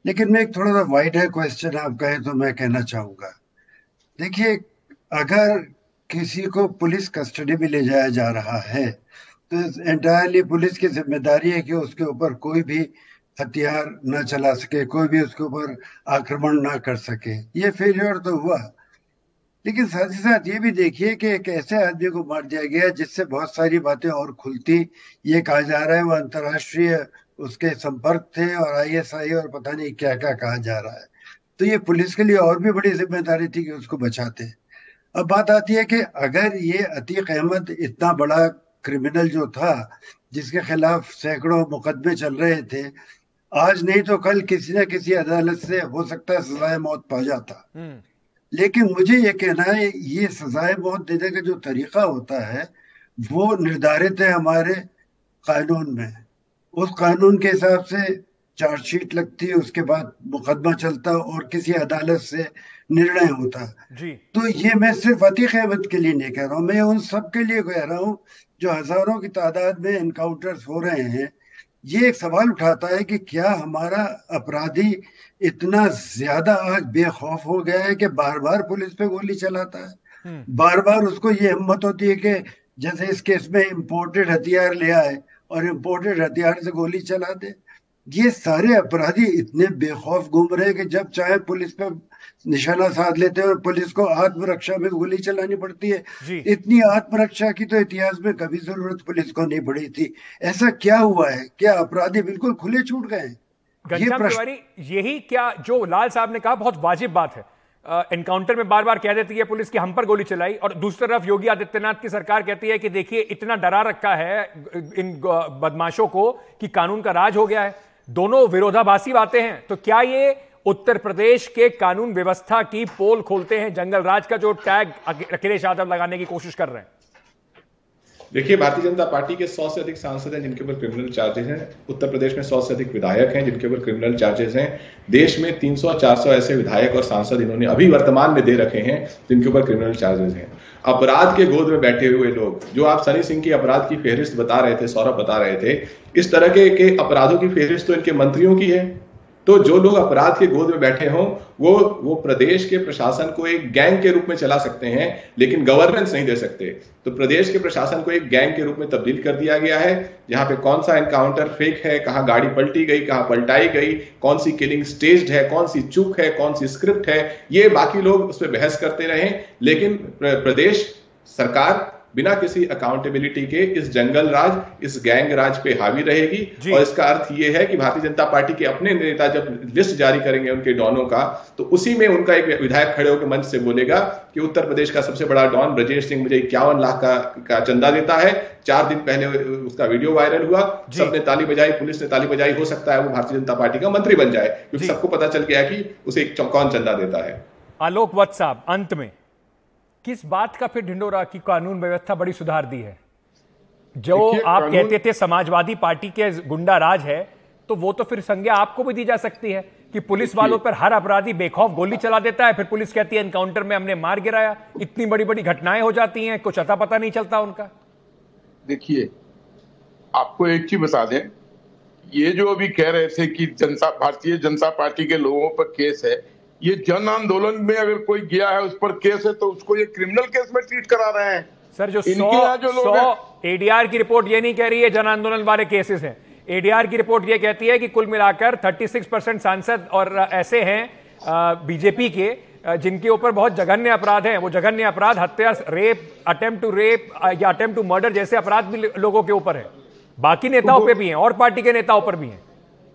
लेकिन मैं एक थोड़ा सा वाइड है क्वेश्चन आप कहें तो मैं कहना चाहूँगा। देखिए, अगर किसी को पुलिस कस्टडी में ले जाया जा रहा है। तो एंटायरली पुलिस की ज़िम्मेदारी है कि उसके ऊपर कोई भी हथियार न चला सके, कोई भी उसके ऊपर आक्रमण ना कर सके। ये फेलियर तो हुआ। लेकिन साथ ही साथ ये भी देखिए कि एक ऐसे आदमी को मार दिया गया जिससे बहुत सारी बातें और खुलती। ये कहा जा रहा है वो अंतर्राष्ट्रीय उसके संपर्क थे और आईएसआई और पता नहीं क्या क्या कहा जा रहा है। तो ये पुलिस के लिए और भी बड़ी ज़िम्मेदारी थी कि उसको बचाते। अब बात आती है कि अगर ये अतीक अहमद इतना बड़ा क्रिमिनल जो था जिसके खिलाफ सैकड़ों मुकदमे चल रहे थे आज नहीं तो कल किसी न किसी अदालत से हो सकता है सजाए मौत पा जाता हम्म। लेकिन मुझे ये कहना है ये सजाए मौत देने का जो तरीका होता है वो निर्धारित है हमारे कानून में उस कानून के हिसाब से चार्जशीट लगती है उसके बाद मुकदमा चलता और किसी अदालत से निर्णय होता। जी। तो ये मैं सिर्फ़ अतीक अहमद के लिए नहीं कह रहा हूँ मैं उन सब के लिए कह रहा हूँ जो हज़ारों की तादाद में इनकाउंटर्स हो रहे हैं। ये एक सवाल उठाता है कि क्या हमारा अपराधी इतना ज़्यादा आज बेखौफ हो गया है कि बार बार पुलिस पे गोली चलाता है? हम्म। बार बार उसको ये हिम्मत होती है कि जैसे इस केस में इम्पोर्टेड हथियार ले आए और इम्पोर्टेड हथियार से गोली चला दे। ये सारे अपराधी इतने बेखौफ घूम रहे हैं कि जब चाहे पुलिस पे निशाना साध लेते हैं और पुलिस को आत्मरक्षा में गोली चलानी पड़ती है। इतनी आत्मरक्षा की तो इतिहास में कभी ज़रूरत पुलिस को नहीं पड़ी थी। ऐसा क्या हुआ है? क्या अपराधी बिल्कुल खुले छूट गए ये यही क्या जो लाल साहब ने कहा बहुत वाजिब बात है। एनकाउंटर में बार बार कह देती है पुलिस की हम पर गोली चलाई और दूसरी तरफ़ योगी आदित्यनाथ की सरकार कहती है कि देखिए इतना डरा रखा है इन बदमाशों को कि कानून का राज हो गया है। दोनों विरोधाभासी बातें हैं। तो क्या ये उत्तर प्रदेश के कानून व्यवस्था की पोल खोलते हैं जंगल राज का जो टैग अखिलेश यादव लगाने की कोशिश कर रहे हैं। देखिए भारतीय जनता पार्टी के सौ से अधिक सांसद हैं जिनके ऊपर क्रिमिनल चार्जेस हैं। उत्तर प्रदेश में सौ से अधिक विधायक हैं जिनके ऊपर क्रिमिनल चार्जेस हैं। देश में 300 400 ऐसे विधायक और सांसद इन्होंने अभी वर्तमान में दे रखे हैं जिनके ऊपर क्रिमिनल चार्जेस हैं। अपराध के गोद में बैठे हुए लोग जो आप सनी सिंह की अपराध की फेहरिस्त बता रहे थे सौरभ बता रहे थे इस तरह के, के अपराधों की फेहरिस्त तो इनके मंत्रियों की है। तो जो लोग अपराध के गोद में बैठे हों, वो वो प्रदेश के प्रशासन को एक गैंग के रूप में चला सकते हैं, लेकिन गवर्नेंस नहीं दे सकते। तो प्रदेश के प्रशासन को एक गैंग के रूप में तब्दील कर दिया गया है। जहाँ पे कौन सा एनकाउंटर फेक है, कहाँ गाड़ी पलटी गई, कहाँ पलटाई गई, कौन सी किलिंग स्टेज है, कौन सी चूक है, कौन सी स्क्रिप्ट है, ये बाकी लोग उस पर बहस करते रहे। लेकिन प्रदेश सरकार बिना किसी अकाउंटेबिलिटी के इस जंगल राज इस गैंग राज पे हावी रहेगी। और इसका अर्थ ये है कि भारतीय जनता पार्टी के अपने नेता जब लिस्ट जारी करेंगे उनके डॉनों का तो उसी में उनका एक विधायक खड़े होकर मंच से बोलेगा कि उत्तर प्रदेश का सबसे बड़ा डॉन ब्रजेश सिंह मुझे इक्यावन लाख का, का चंदा देता है। चार दिन पहले उसका वीडियो वायरल हुआ। सबने ताली बजाई पुलिस ने ताली बजाई हो सकता है वो भारतीय जनता पार्टी का मंत्री बन जाए। क्योंकि सबको पता चल गया कि उसे कौन चंदा देता है। आलोक वत्स साहब अंत में। किस बात का फिर ढिंडोरा की कानून व्यवस्था बड़ी सुधार दी है? जो आप कहते थे समाजवादी पार्टी के गुंडा राज है तो वो तो फिर संज्ञा आपको भी दी जा सकती है कि पुलिस वालों पर हर अपराधी बेखौफ गोली चला देता है फिर पुलिस कहती है एनकाउंटर में हमने मार गिराया। इतनी बड़ी बड़ी घटनाएँ हो जाती हैं कुछ अता पता नहीं चलता उनका। देखिए आपको एक चीज़ बता दें ये जो अभी कह रहे थे कि जनता भारतीय जनता पार्टी के लोगों पर केस है ये जन आंदोलन में अगर कोई गया है उस पर केस है तो उसको ये क्रिमिनल केस में ट्रीट करा रहे हैं। सर जो सौ जो सौ एडीआर की रिपोर्ट ये नहीं कह रही है जन आंदोलन वाले केसेस हैं। एडीआर की रिपोर्ट ये कहती है कि कुल मिलाकर 36 परसेंट सांसद और ऐसे हैं बीजेपी के जिनके ऊपर बहुत जघन्य अपराध हैं। वो जघन्य अपराध हत्या रेप अटेम्प्ट टू रेप या अटेम्प्ट टू मर्डर जैसे अपराध भी लोगों के ऊपर है। बाकी नेताओं तो पे भी हैं और पार्टी के नेताओं पर भी हैं।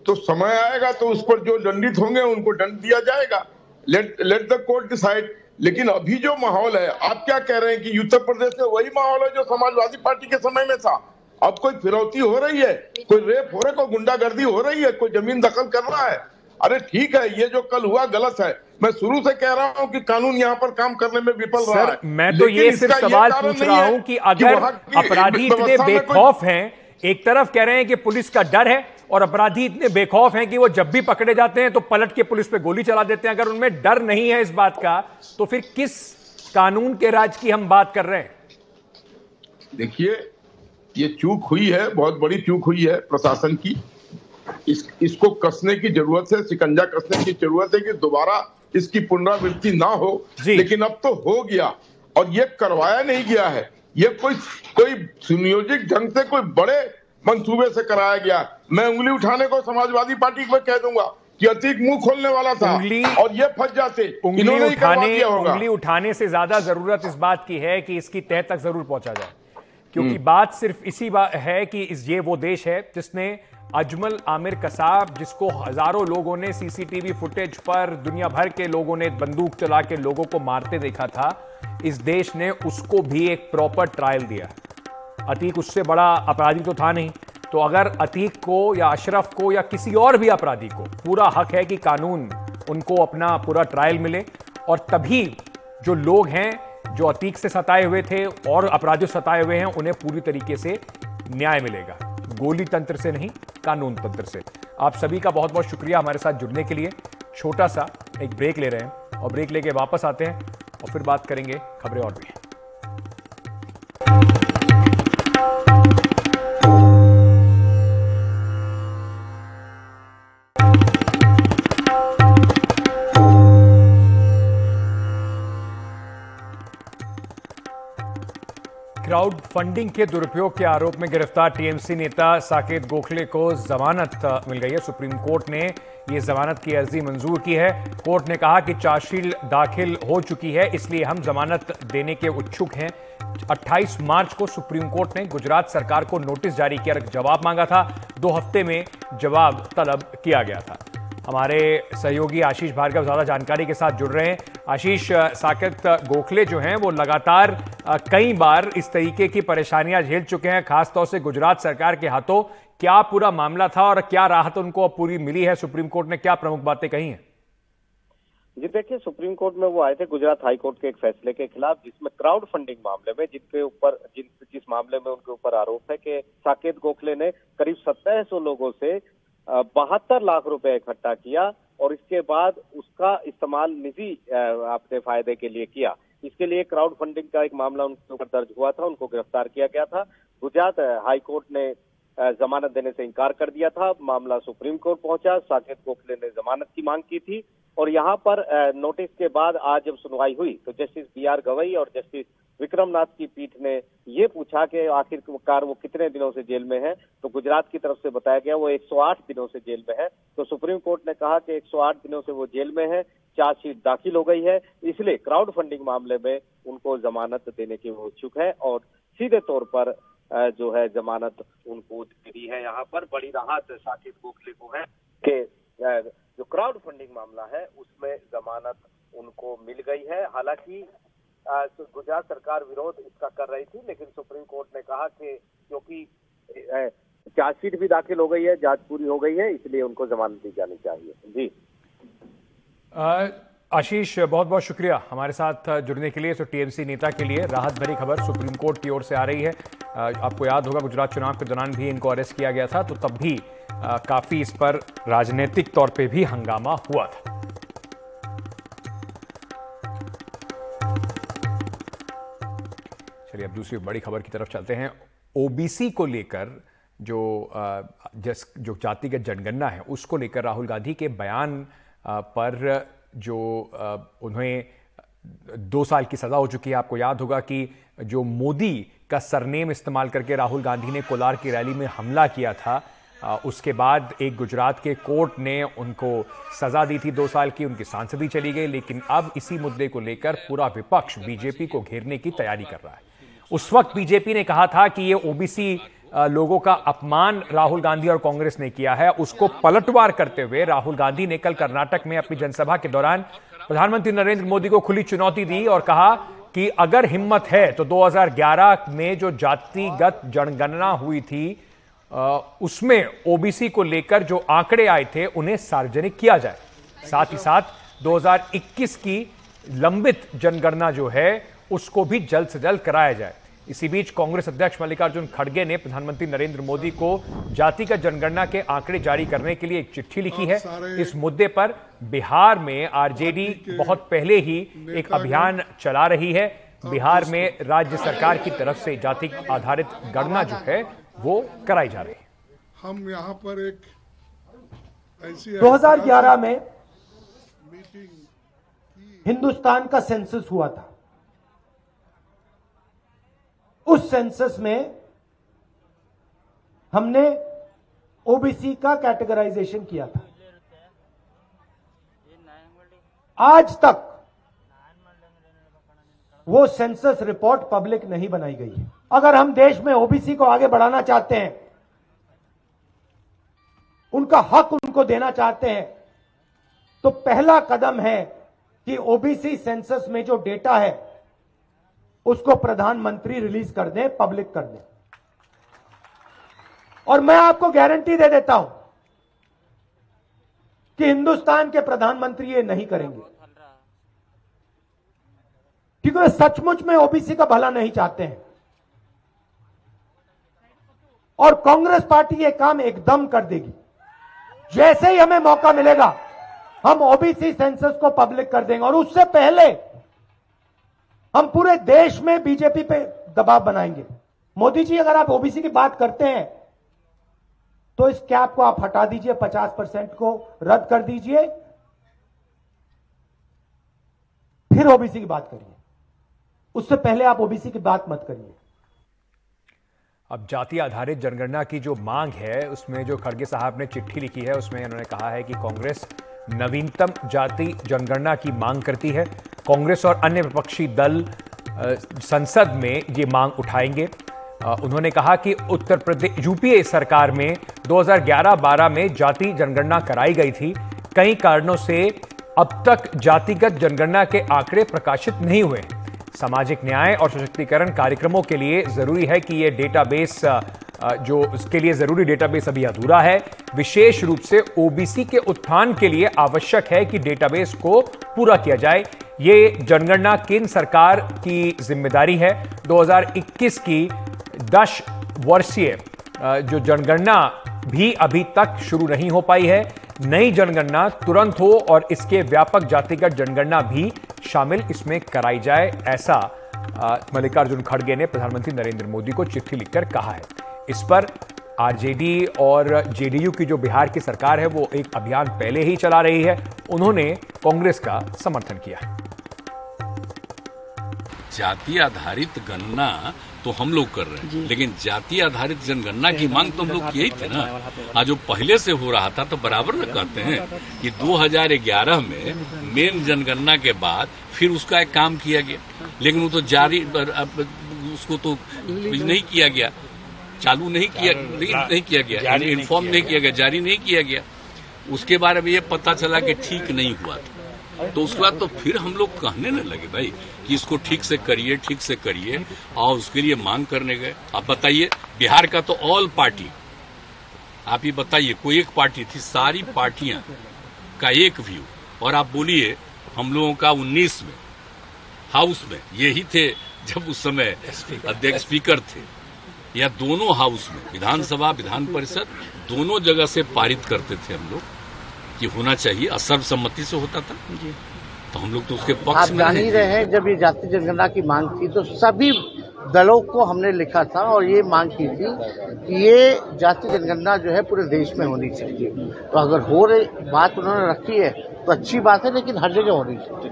तो समय आएगा तो उस पर जो दंडित होंगे उनको दंड दिया जाएगा। Let let the court decide. लेकिन अभी जो माहौल है आप क्या कह रहे हैं कि उत्तर प्रदेश में वही माहौल है जो समाजवादी पार्टी के समय में था? अब कोई फिरौती हो रही है? कोई रेप हो रहा है? कोई गुंडागर्दी हो रही है? कोई ज़मीन दखल कर रहा है? अरे ठीक है ये जो कल हुआ गलत है। मैं शुरू से कह रहा हूँ कि कानून यहाँ पर काम करने में विफल रहा है। मैं तो ये सिर्फ़ सवाल पूछ रहा है कि अगर अपराधी इतने बेखौफ हैं एक तरफ़ कह रहे हैं कि पुलिस का डर है और अपराधी इतने बेखौफ हैं कि वो जब भी पकड़े जाते हैं तो पलट के पुलिस पे गोली चला देते हैं। अगर उनमें डर नहीं है इस बात का तो फिर किस कानून के राज की हम बात कर रहे हैं? देखिए ये चूक हुई है बहुत बड़ी चूक हुई है प्रशासन की। इस इसको कसने की ज़रूरत है शिकंजा कसने की ज़रूरत है कि दोबारा इसकी पुनरावृत्ति ना हो। लेकिन अब तो हो गया और ये करवाया नहीं गया है। ये कोई कोई सुनियोजित ढंग से कोई बड़े मंसूबे से कराया गया। मैं उंगली उठाने को समाजवादी पार्टी को कह दूँगा कि अतीक मुँह खोलने वाला था उंगली- और ये फंस जाते। उंगली उठाने उंगली उठाने से ज़्यादा ज़रूरत इस बात की है कि इसकी तह तक ज़रूर पहुँचा जाए। क्योंकि बात सिर्फ़ इसी बात है कि इस ये वो देश है जिसने अजमल आमिर कसाब जिसको हज़ारों लोगों ने सीसीटीवी फुटेज पर दुनिया भर के लोगों ने बंदूक चला के लोगों को मारते देखा था इस देश ने उसको भी एक प्रॉपर ट्रायल दिया। अतीक उससे बड़ा अपराधी तो था नहीं। तो अगर अतीक को या अशरफ को या किसी और भी अपराधी को पूरा हक है कि कानून उनको अपना पूरा ट्रायल मिले, और तभी जो लोग हैं, जो अतीक से सताए हुए थे और अपराधियों सताए हुए हैं, उन्हें पूरी तरीके से न्याय मिलेगा। गोली तंत्र से नहीं, कानून तंत्र से। आप सभी का बहुत बहुत शुक्रिया हमारे साथ जुड़ने के लिए। छोटा सा एक ब्रेक ले रहे हैं, और ब्रेक लेके वापस आते हैं, और फिर बात करेंगे खबरें और भी। क्राउड फंडिंग के दुरुपयोग के आरोप में गिरफ़्तार टीएमसी नेता साकेत गोखले को जमानत मिल गई है। सुप्रीम कोर्ट ने ये जमानत की अर्जी मंजूर की है। कोर्ट ने कहा कि चार्जशीट दाखिल हो चुकी है, इसलिए हम जमानत देने के उत्सुक हैं। 28 मार्च को सुप्रीम कोर्ट ने गुजरात सरकार को नोटिस जारी किया जवाब मांगा था। दो हफ़्ते में जवाब तलब किया गया था। हमारे सहयोगी आशीष भार्गव ज़्यादा जानकारी के साथ जुड़ रहे हैं। आशीष साकेत गोखले जो हैं, वो लगातार कई बार इस तरीके की परेशानियाँ झेल चुके हैं, खासतौर से गुजरात सरकार के हाथों। क्या पूरा मामला था और क्या राहत उनको पूरी मिली है? सुप्रीम कोर्ट ने क्या प्रमुख बातें कही हैं? जी, देखिए, सुप्रीम कोर्ट में वो आए थे गुजरात हाई कोर्ट के एक फैसले के खिलाफ, जिसमें क्राउड फंडिंग मामले में, जिनके ऊपर, जिन, जिस मामले में उनके ऊपर आरोप है कि साकेत गोखले ने करीब सत्तर सौ लोगों से बहत्तर लाख रुपए इकट्ठा किया और इसके बाद उसका इस्तेमाल निजी अपने फ़ायदे के लिए किया। इसके लिए क्राउड फंडिंग का एक मामला उनके ऊपर दर्ज हुआ था, उनको गिरफ़्तार किया गया था। गुजरात हाईकोर्ट ने जमानत देने से इंकार कर दिया था। मामला सुप्रीम कोर्ट पहुँचा। साकेत गोखले ने जमानत की मांग की थी। और यहाँ पर नोटिस के बाद आज जब सुनवाई हुई तो जस्टिस बी आर गवई और जस्टिस विक्रमनाथ की पीठ ने ये पूछा कि आखिरकार वो कितने दिनों से जेल में है? तो गुजरात की तरफ़ से बताया गया, वो 108 दिनों से जेल में है। तो सुप्रीम कोर्ट ने कहा कि 108 दिनों से वो जेल में है, चार्जशीट दाखिल हो गई है। इसलिए क्राउड फंडिंग मामले में उनको जमानत देने की वो इच्छुक है और सीधे तौर पर जो है जमानत उनको दी है यहाँ पर। बड़ी राहत साकिब गोखले को है कि जो क्राउड फंडिंग मामला है उसमें जमानत उनको मिल गई है। हालाँकि गुजरात सरकार विरोध इसका कर रही थी लेकिन सुप्रीम कोर्ट ने कहा कि क्योंकि चार्जशीट भी दाखिल हो गई है जाँच पूरी हो गई है इसलिए उनको जमानत दी जानी चाहिए। जी। अ, आशीष, बहुत बहुत शुक्रिया हमारे साथ जुड़ने के लिए तो टीएमसी नेता के लिए। राहत भरी खबर सुप्रीम कोर्ट की ओर से आ रही है। आपको याद होगा गुजरात चुनाव के दौरान भी इनको अरेस्ट किया गया था तो तब भी काफ़ी इस पर राजनीतिक तौर पे भी हंगामा हुआ था। चलिए, अब दूसरी बड़ी खबर की तरफ़ चलते हैं। ओबीसी को लेकर जो जस, जो जातिगत जनगणना है, उसको लेकर राहुल गांधी के बयान पर जो उन्हें दो साल की सजा हो चुकी है। आपको याद होगा कि जो मोदी का सरनेम इस्तेमाल करके राहुल गांधी ने कोलार की रैली में हमला किया था उसके बाद एक गुजरात के कोर्ट ने उनको सजा दी थी दो साल की, उनकी सांसदी चली गई, लेकिन अब इसी मुद्दे को लेकर पूरा विपक्ष बीजेपी को घेरने की तैयारी कर रहा है। उस वक्त बीजेपी ने कहा था कि ये ओबीसी लोगों का अपमान राहुल गांधी और कांग्रेस ने किया है, उसको पलटवार करते हुए राहुल गांधी ने कल कर्नाटक में अपनी जनसभा के दौरान प्रधानमंत्री नरेंद्र मोदी को खुली चुनौती दी और कहा कि अगर हिम्मत है तो 2011 में जो जातिगत जनगणना हुई थी उसमें ओबीसी को लेकर जो आंकड़े आए थे, उन्हें सार्वजनिक किया जाए। साथ ही साथ 2021 की लंबित जनगणना जो है, उसको भी जल्द से जल्द कराया जाए। इसी बीच कांग्रेस अध्यक्ष मल्लिकार्जुन खड़गे ने प्रधानमंत्री नरेंद्र मोदी को जातिगत जनगणना के आंकड़े जारी करने के लिए एक चिट्ठी लिखी है। इस मुद्दे पर बिहार में आरजेडी बहुत पहले ही एक अभियान चला रही है। बिहार में राज्य सरकार की तरफ़ से जाति आधारित गणना जो है वो कराई जा रही है। हम यहाँ पर एक ऐसी 2011 में हिंदुस्तान का सेंसस हुआ था। उस सेंसस में हमने ओबीसी का कैटेगराइजेशन किया था। आज तक वो सेंसस रिपोर्ट पब्लिक नहीं बनाई गई है। अगर हम देश में ओबीसी को आगे बढ़ाना चाहते हैं, उनका हक उनको देना चाहते हैं तो पहला कदम है कि ओबीसी सेंसस में जो डेटा है उसको प्रधानमंत्री रिलीज़ कर दें, पब्लिक कर दें। और मैं आपको गारंटी दे देता हूँ कि हिंदुस्तान के प्रधानमंत्री ये नहीं करेंगे। क्योंकि सचमुच में ओबीसी का भला नहीं चाहते हैं। और कांग्रेस पार्टी ये काम एकदम कर देगी। जैसे ही हमें मौका मिलेगा, हम ओबीसी सेंसस को पब्लिक कर देंगे। और उससे पहले हम पूरे देश में बीजेपी पे दबाव बनाएँगे। मोदी जी, अगर आप ओबीसी की बात करते हैं तो इस कैप को आप हटा दीजिए 50 परसेंट को रद्द कर दीजिए। फिर ओबीसी की बात करिए। उससे पहले आप ओबीसी की बात मत करिए। अब जाति आधारित जनगणना की जो मांग है, उसमें जो खड़गे साहब ने चिट्ठी लिखी है, उसमें उन्होंने कहा है कि कांग्रेस नवीनतम जाति जनगणना की मांग करती है। कांग्रेस और अन्य विपक्षी दल संसद में ये मांग उठाएँगे। उन्होंने कहा कि उत्तर प्रदेश, यूपीए सरकार में 2011-12 में जाति जनगणना कराई गई थी। कई कारणों से अब तक जातिगत जनगणना के आंकड़े प्रकाशित नहीं हुए। सामाजिक न्याय और सशक्तिकरण कार्यक्रमों के लिए ज़रूरी है कि ये डेटाबेस जो उसके लिए ज़रूरी डेटाबेस अभी अधूरा है, विशेष रूप से ओबीसी के उत्थान के लिए आवश्यक है कि डेटाबेस को पूरा किया जाए। ये जनगणना केंद्र सरकार की ज़िम्मेदारी है। 2021 की दस वर्षीय जो जनगणना भी अभी तक शुरू नहीं हो पाई है। नई जनगणना तुरंत हो और इसके व्यापक जातिगत जनगणना भी शामिल इसमें कराई जाए, ऐसा मल्लिकार्जुन खड़गे ने प्रधानमंत्री नरेंद्र मोदी को चिट्ठी लिखकर कहा है। इस पर आरजेडी और जेडीयू की जो बिहार की सरकार है वो एक अभियान पहले ही चला रही है। उन्होंने कांग्रेस का समर्थन किया। जाति आधारित गणना तो हम लोग कर रहे हैं लेकिन जाति आधारित जनगणना की मांग तो हम लोग किए ही थे ना। आज जो पहले से हो रहा था तो बराबर न कहते हैं कि 2011 में मेन जनगणना के बाद फिर उसका एक काम किया गया। लेकिन वो तो जारी उसको तो नहीं किया गया। चालू नहीं किया नहीं, नहीं किया गया। इन्फॉर्म नहीं किया गया। जारी नहीं किया गया। उसके बारे में ये पता चला कि ठीक नहीं हुआ था। तो उसके बाद तो फिर हम लोग कहने न लगे भाई कि इसको ठीक से करिए ठीक से करिए और उसके लिए मांग करने गए। आप बताइए बिहार का तो ऑल पार्टी आप ये बताइए कोई एक पार्टी थी सारी पार्टियाँ का एक व्यू और आप बोलिए हम लोगों का 19 में हाउस में यही थे जब उस समय अध्यक्ष स्पीकर थे। या दोनों हाउस में विधानसभा विधान परिषद दोनों जगह से पारित करते थे हम लोग कि होना चाहिए असर्वसम्मति से होता था। तो हम लोग तो उसके आप पक्ष में जान ही रहे रहे हैं जब ये जाति जनगणना की मांग थी तो सभी दलों को हमने लिखा था और ये मांग की थी कि ये जाति जनगणना जो है पूरे देश में होनी चाहिए। तो अगर हो रही बात उन्होंने रखी है तो अच्छी बात है लेकिन हर जगह होनी चाहिए।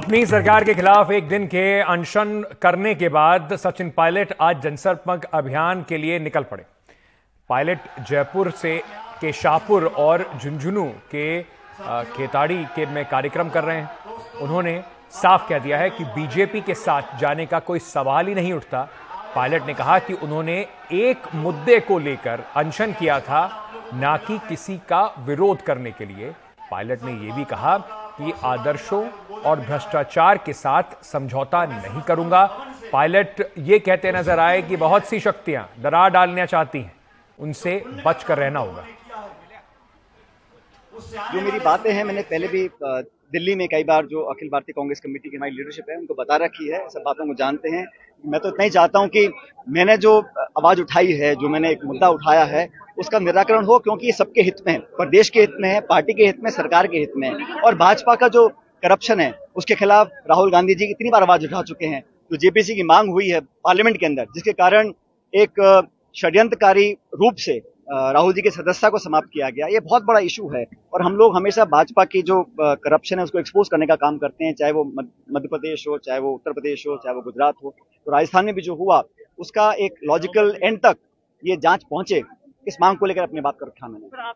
अपनी सरकार के खिलाफ एक दिन के अनशन करने के बाद सचिन पायलट आज जनसंपर्क अभियान के लिए निकल पड़े। पायलट जयपुर से के शाहपुर और झुंझुनू के खेताड़ी के में कार्यक्रम कर रहे हैं। उन्होंने साफ़ कह दिया है कि बीजेपी के साथ जाने का कोई सवाल ही नहीं उठता। पायलट ने कहा कि उन्होंने एक मुद्दे को लेकर अनशन किया था, ना कि किसी का विरोध करने के लिए। पायलट ने यह भी कहा कि आदर्शों और भ्रष्टाचार के साथ समझौता नहीं करूँगा। पायलट ये कहते नज़र आए कि बहुत सी शक्तियाँ डरा डालना चाहती हैं। उनसे बचकर रहना होगा। जो मेरी बातें हैं, मैंने पहले भी दिल्ली में कई बार जो अखिल भारतीय कांग्रेस कमेटी की हमारी लीडरशिप है, उनको बता रखी है, सब बातों को जानते हैं। मैं तो इतना ही चाहता हूँ कि मैंने जो आवाज़ उठाई है, जो मैंने एक मुद्दा उठाया है, उसका निराकरण हो, क्योंकि ये सबके हित में है, प्रदेश के हित में है, पार्टी के हित में, सरकार के हित में है। और भाजपा का जो करप्शन है, उसके खिलाफ राहुल गांधी जी इतनी बार आवाज़ उठा चुके हैं। तो जेपीसी की मांग हुई है पार्लियामेंट के अंदर, जिसके कारण एक षड्यंत्रकारी रूप से राहुल जी की सदस्यता को समाप्त किया गया। ये बहुत बड़ा इशू है और हम लोग हमेशा भाजपा की जो करप्शन है उसको एक्सपोज करने का काम करते हैं, चाहे वो मध्य प्रदेश हो, चाहे वो उत्तर प्रदेश हो, चाहे वो गुजरात हो। तो राजस्थान में भी जो हुआ, उसका एक लॉजिकल एंड तक ये जाँच पहुँचे। इस मांग को लेकर अपनी बात कर रखा मैंने।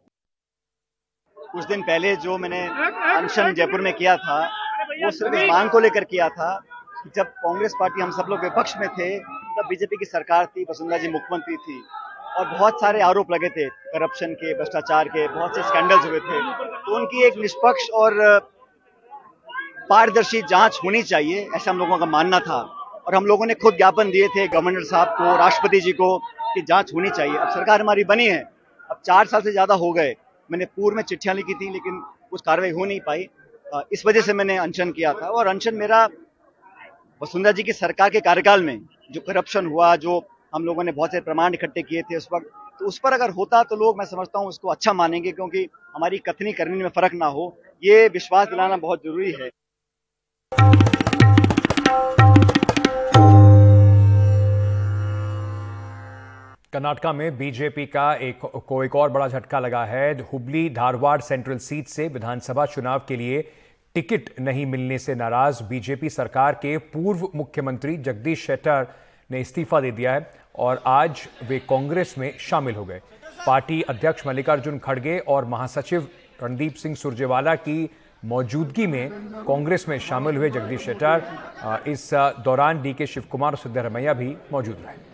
कुछ दिन पहले जो मैंने अनशन जयपुर में किया था, वो सिर्फ़ इस मांग को लेकर किया था जब कांग्रेस पार्टी हम सब लोग विपक्ष में थे, तब बीजेपी की सरकार थी, वसुंधरा जी मुख्यमंत्री थी। और बहुत सारे आरोप लगे थे, करप्शन के, भ्रष्टाचार के, बहुत से स्कैंडल्स हुए थे। तो उनकी एक निष्पक्ष और पारदर्शी जाँच होनी चाहिए, ऐसा हम लोगों का मानना था। और हम लोगों ने खुद ज्ञापन दिए थे, गवर्नर साहब को, राष्ट्रपति जी को, कि जाँच होनी चाहिए। अब सरकार हमारी बनी है, अब चार साल से ज़्यादा हो गए। मैंने पूर्व में चिट्ठियाँ लिखी थी, लेकिन कुछ कार्रवाई हो नहीं पाई। इस वजह से मैंने अनशन किया था। और अनशन मेरा वसुंधरा जी की सरकार के कार्यकाल में, जो करप्शन हुआ, जो हम लोगों ने बहुत से प्रमाण इकट्ठे किए थे उस वक्त। तो उस पर अगर होता तो लोग, मैं समझता हूँ, उसको अच्छा मानेंगे, क्योंकि हमारी कथनी करने में फ़र्क ना हो। ये विश्वास दिलाना बहुत ज़रूरी है। कर्नाटका में बीजेपी का एक, को एक और बड़ा झटका लगा है। हुबली धारवाड़ सेंट्रल सीट से विधानसभा चुनाव के लिए टिकट नहीं मिलने से नाराज़ बीजेपी सरकार के पूर्व मुख्यमंत्री जगदीश शेट्टर ने इस्तीफा दे दिया है। और आज वे कांग्रेस में शामिल हो गए। पार्टी अध्यक्ष मल्लिकार्जुन खड़गे और महासचिव रणदीप सिंह सुरजेवाला की मौजूदगी में कांग्रेस में शामिल हुए जगदीश शेट्टर। इस दौरान डी के शिव कुमार सिद्धरमैया भी मौजूद रहे।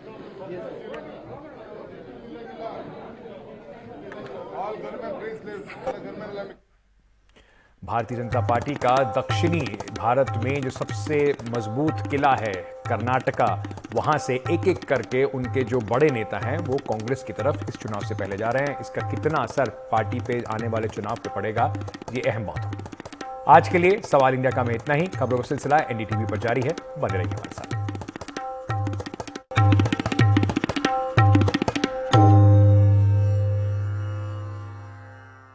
भारतीय जनता पार्टी का दक्षिणी भारत में जो सबसे मज़बूत किला है, कर्नाटका, वहाँ से एक एक करके उनके जो बड़े नेता हैं, वो कांग्रेस की तरफ़ इस चुनाव से पहले जा रहे हैं। इसका कितना असर पार्टी पे आने वाले चुनाव पे पड़ेगा, ये अहम बात होगी। आज के लिए सवाल इंडिया का में इतना ही। खबरों का सिलसिला एनडीटीवी पर जारी है। बने रहिए हमारे साथ।